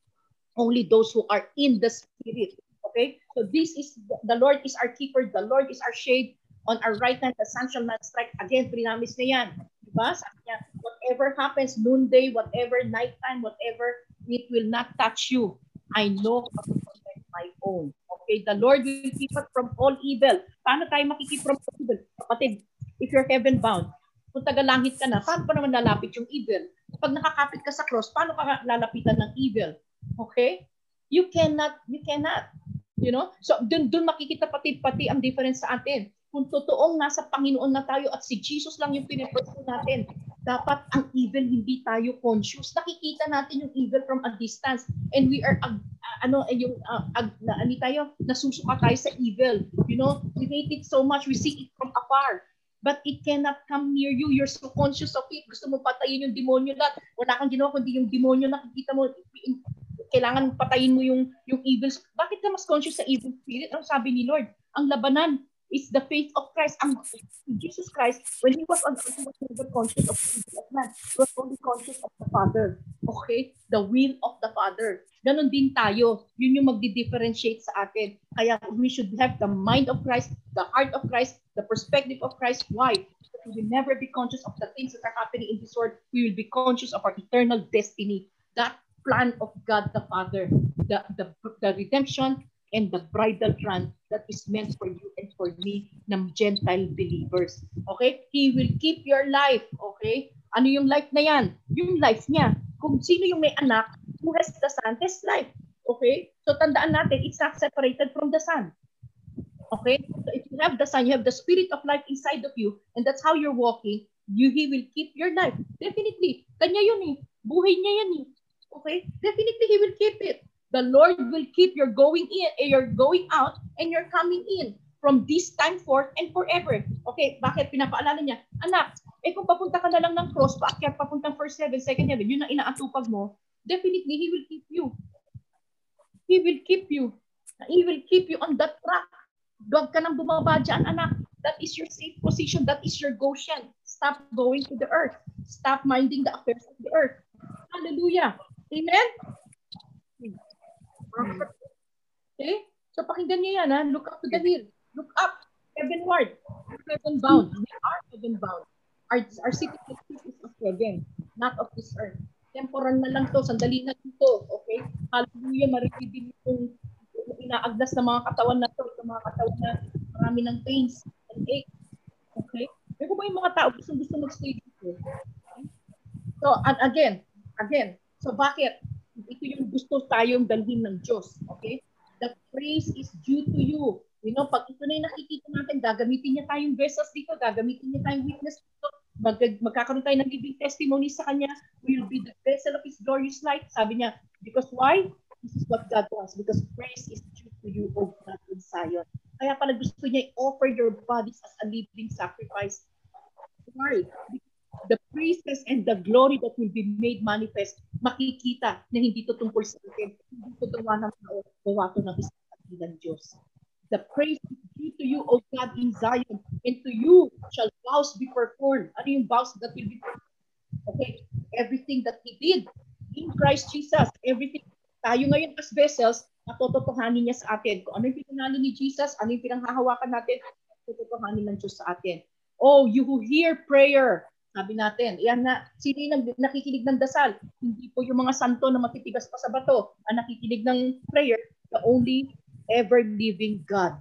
Only those who are in the spirit. Okay? So this is, the Lord is our keeper. The Lord is our shade. On our right hand, the sun shall not strike. Again, prinamis na yan. Diba? Sabi niya, whatever happens, noonday, whatever, nighttime, whatever, it will not touch you. I know how to protect my own. Okay? The Lord will keep us from all evil. Paano tayo makikip from all evil? Kapatid, if you're heaven bound, kung tagalangit ka na, paano pa naman lalapit yung evil? Pag nakakapit ka sa cross, paano ka lalapitan ng evil? Okay? You cannot, you cannot. You know? So, dun, dun makikita pati-pati ang difference sa atin. Kung totoong nasa Panginoon na tayo at si Jesus lang yung pinipursue natin, dapat ang evil hindi tayo conscious. Nakikita natin yung evil from a distance and we are ag, uh, ano eh, yung uh, ag, na, ani tayo nasusuka tayo sa evil. You know, we hate it so much, we see it from afar. But it cannot come near you. You're so conscious of it. Gusto mo patayin yung demonyo lahat. Wala kang ginawa kundi yung demonyo nakikita mo kailangan patayin mo yung yung evil. Bakit ka mas conscious sa evil spirit? Ang sabi ni Lord, ang labanan is the faith of Christ. Ang Jesus Christ, when he was on earth, he was never conscious of man. He was only conscious of the Father. Okay? The will of the Father. Ganon din tayo. Yun yung magdi-differentiate sa atin. Kaya we should have the mind of Christ, the heart of Christ, the perspective of Christ. Why? Because we will never be conscious of the things that are happening in this world. We will be conscious of our eternal destiny. That plan of God the Father, the, the, the redemption and the bridal plan that is meant for you and for me ng Gentile believers. Okay? He will keep your life. Okay? Ano yung life na yan? Yung life niya. Kung sino yung may anak, who has the son, has life. Okay? So tandaan natin, it's not separated from the son. Okay? So if you have the son, you have the spirit of life inside of you, and that's how you're walking, you, he will keep your life. Definitely. Kanya yun eh. Buhay niya yan eh. Okay? Definitely He will keep it. The Lord will keep your going in, eh, your going out, and your coming in from this time forth and forever. Okay, bakit pinapaalala niya? Anak, eh kung papunta ka na lang ng cross, paakyat papuntang first heaven, second heaven, yun ang inaatupag mo, definitely He will keep you. He will keep you. He will keep you on that track. Huwag ka nang bumaba dyan, anak. That is your safe position. That is your Goshen. Stop going to the earth. Stop minding the affairs of the earth. Hallelujah. Amen? Okay? So pakinggan niyo yan, ha? Look up to the hill. Look up. Heavenward. Heaven bound. We are heaven bound. Our, our city is of heaven, not of this earth. Temporal na lang to, sandali na lang to. Okay? Hallelujah, marinig din itong inaagdas ng mga katawan na to, itong mga katawan na marami ng pains and aches. Okay? Pero ba yung mga tao gusto gusto mag-stay dito? Okay? So, and again, again, so bakit? Ito yung gusto tayong dalhin ng Diyos. Okay? The praise is due to you. You know, pag ito na yung nakikita natin, gagamitin niya tayong vessels dito, gagamitin niya tayong witness dito, mag magkakaroon tayo ng living testimony sa Kanya, we will be the vessel of His glorious light. Sabi niya, because why? This is what God wants. Because praise is due to you, O God in Zion. Kaya pala gusto niya i-offer your bodies as a living sacrifice. Why? The praises and the glory that will be made manifest, makikita na hindi to tungkol sa atin, hindi to gawa ng tao, gawa to ng isang ng Diyos. The praise is due to you, O God, in Zion, and to you shall vows be performed. Ano yung vows that will be performed? Okay, everything that He did in Christ Jesus, everything, tayo ngayon as vessels, natototohanin niya sa atin. Kung ano yung pinanalo ni Jesus, ano yung pinanghahawakan natin, natototohanin ng Diyos sa atin. Oh, you who hear prayer, sabi natin, yan na, sino yung nakikinig ng dasal? Hindi po yung mga santo na matitigas pa sa bato, ang nakikinig ng prayer, the only ever living God.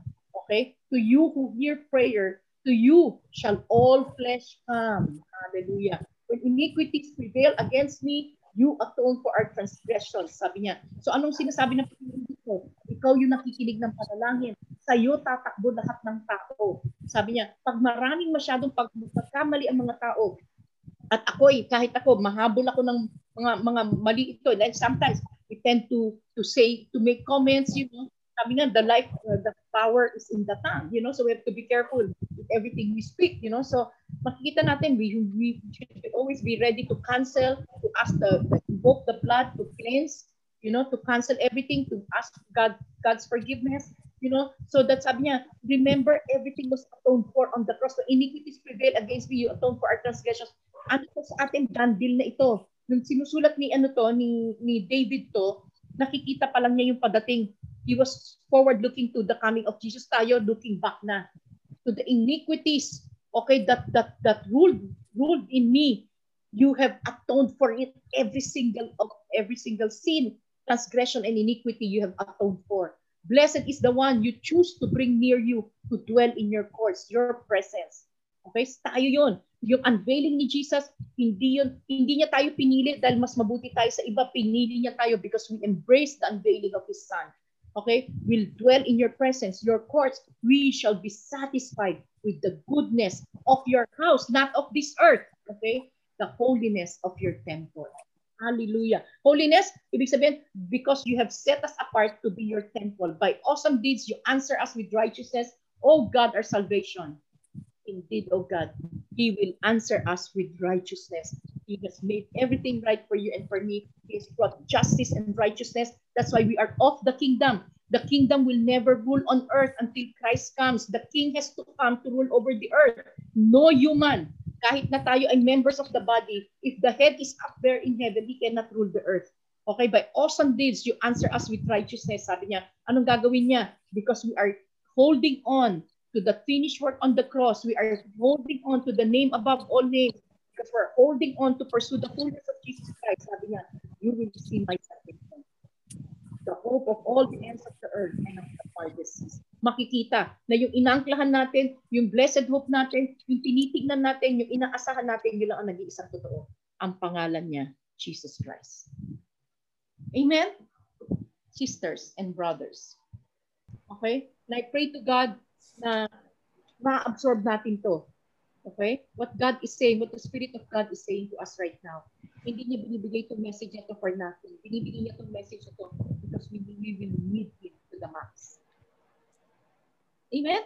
Okay? To you who hear prayer, to you shall all flesh come. Hallelujah. When iniquities prevail against me, you atone for our transgressions. Sabi niya. So anong sinasabi ng Panginoon dito? Ikaw yung nakikinig ng panalangin. Sa iyo tatakbo lahat ng tao. Sabi niya, pag maraming masyadong pag pagkamali ang mga tao, at ako eh, kahit ako, mahabol ako ng mga mga mali ito. And sometimes we tend to to say, to make comments, you know, sabi nga, the life, uh, the power is in the tongue, you know, so we have to be careful with everything we speak, you know, so makikita natin, we, we should always be ready to cancel, to ask the, to invoke the blood, to cleanse, you know, to cancel everything, to ask God, God's forgiveness, you know, so that sabi niya, remember everything was atoned for on the cross. So iniquities prevail against me, you atone for our transgressions. Ano to sa atin, done deal na ito. Nung sinusulat ni ano to, ni, ni David to, nakikita pa lang niya yung padating he was forward looking to the coming of Jesus tayo looking back na to the iniquities okay that that that ruled ruled in me you have atoned for it every single of every single sin transgression and iniquity you have atoned for. Blessed is the one you choose to bring near you to dwell in your courts your presence. Okay tayo yon yung unveiling ni Jesus, hindi yun, hindi niya tayo pinili dahil mas mabuti tayo sa iba, pinili niya tayo because we embrace the unveiling of His Son. Okay, will dwell in your presence, your courts, we shall be satisfied with the goodness of your house, not of this earth, okay? The holiness of your temple. Hallelujah. Holiness, ibig sabihin, because you have set us apart to be your temple. By awesome deeds, you answer us with righteousness. O God, our salvation. Indeed, O God, He will answer us with righteousness. He has made everything right for you and for me. He has brought justice and righteousness. That's why we are of the kingdom. The kingdom will never rule on earth until Christ comes. The king has to come to rule over the earth. No human, kahit na tayo ay members of the body, if the head is up there in heaven, he cannot rule the earth. Okay, by awesome deeds, you answer us with righteousness. Sabi niya, anong gagawin niya? Because we are holding on to the finished work on the cross. We are holding on to the name above all names because we're holding on to pursue the fullness of Jesus Christ. Sabi niya, you will see my salvation. The hope of all the ends of the earth and of the farthest seas. Makikita na yung inangklahan natin, yung blessed hope natin, yung tinitignan natin, yung inaasahan natin, yun lang ang nag-iisang totoo. Ang pangalan niya, Jesus Christ. Amen? Sisters and brothers. Okay? And I pray to God na ma-absorb natin to Okay? What God is saying, what the Spirit of God is saying to us right now. Hindi niya binibigay itong message ito for nothing. Binibigay niya itong message ito because we, we will need Him to the max. Amen?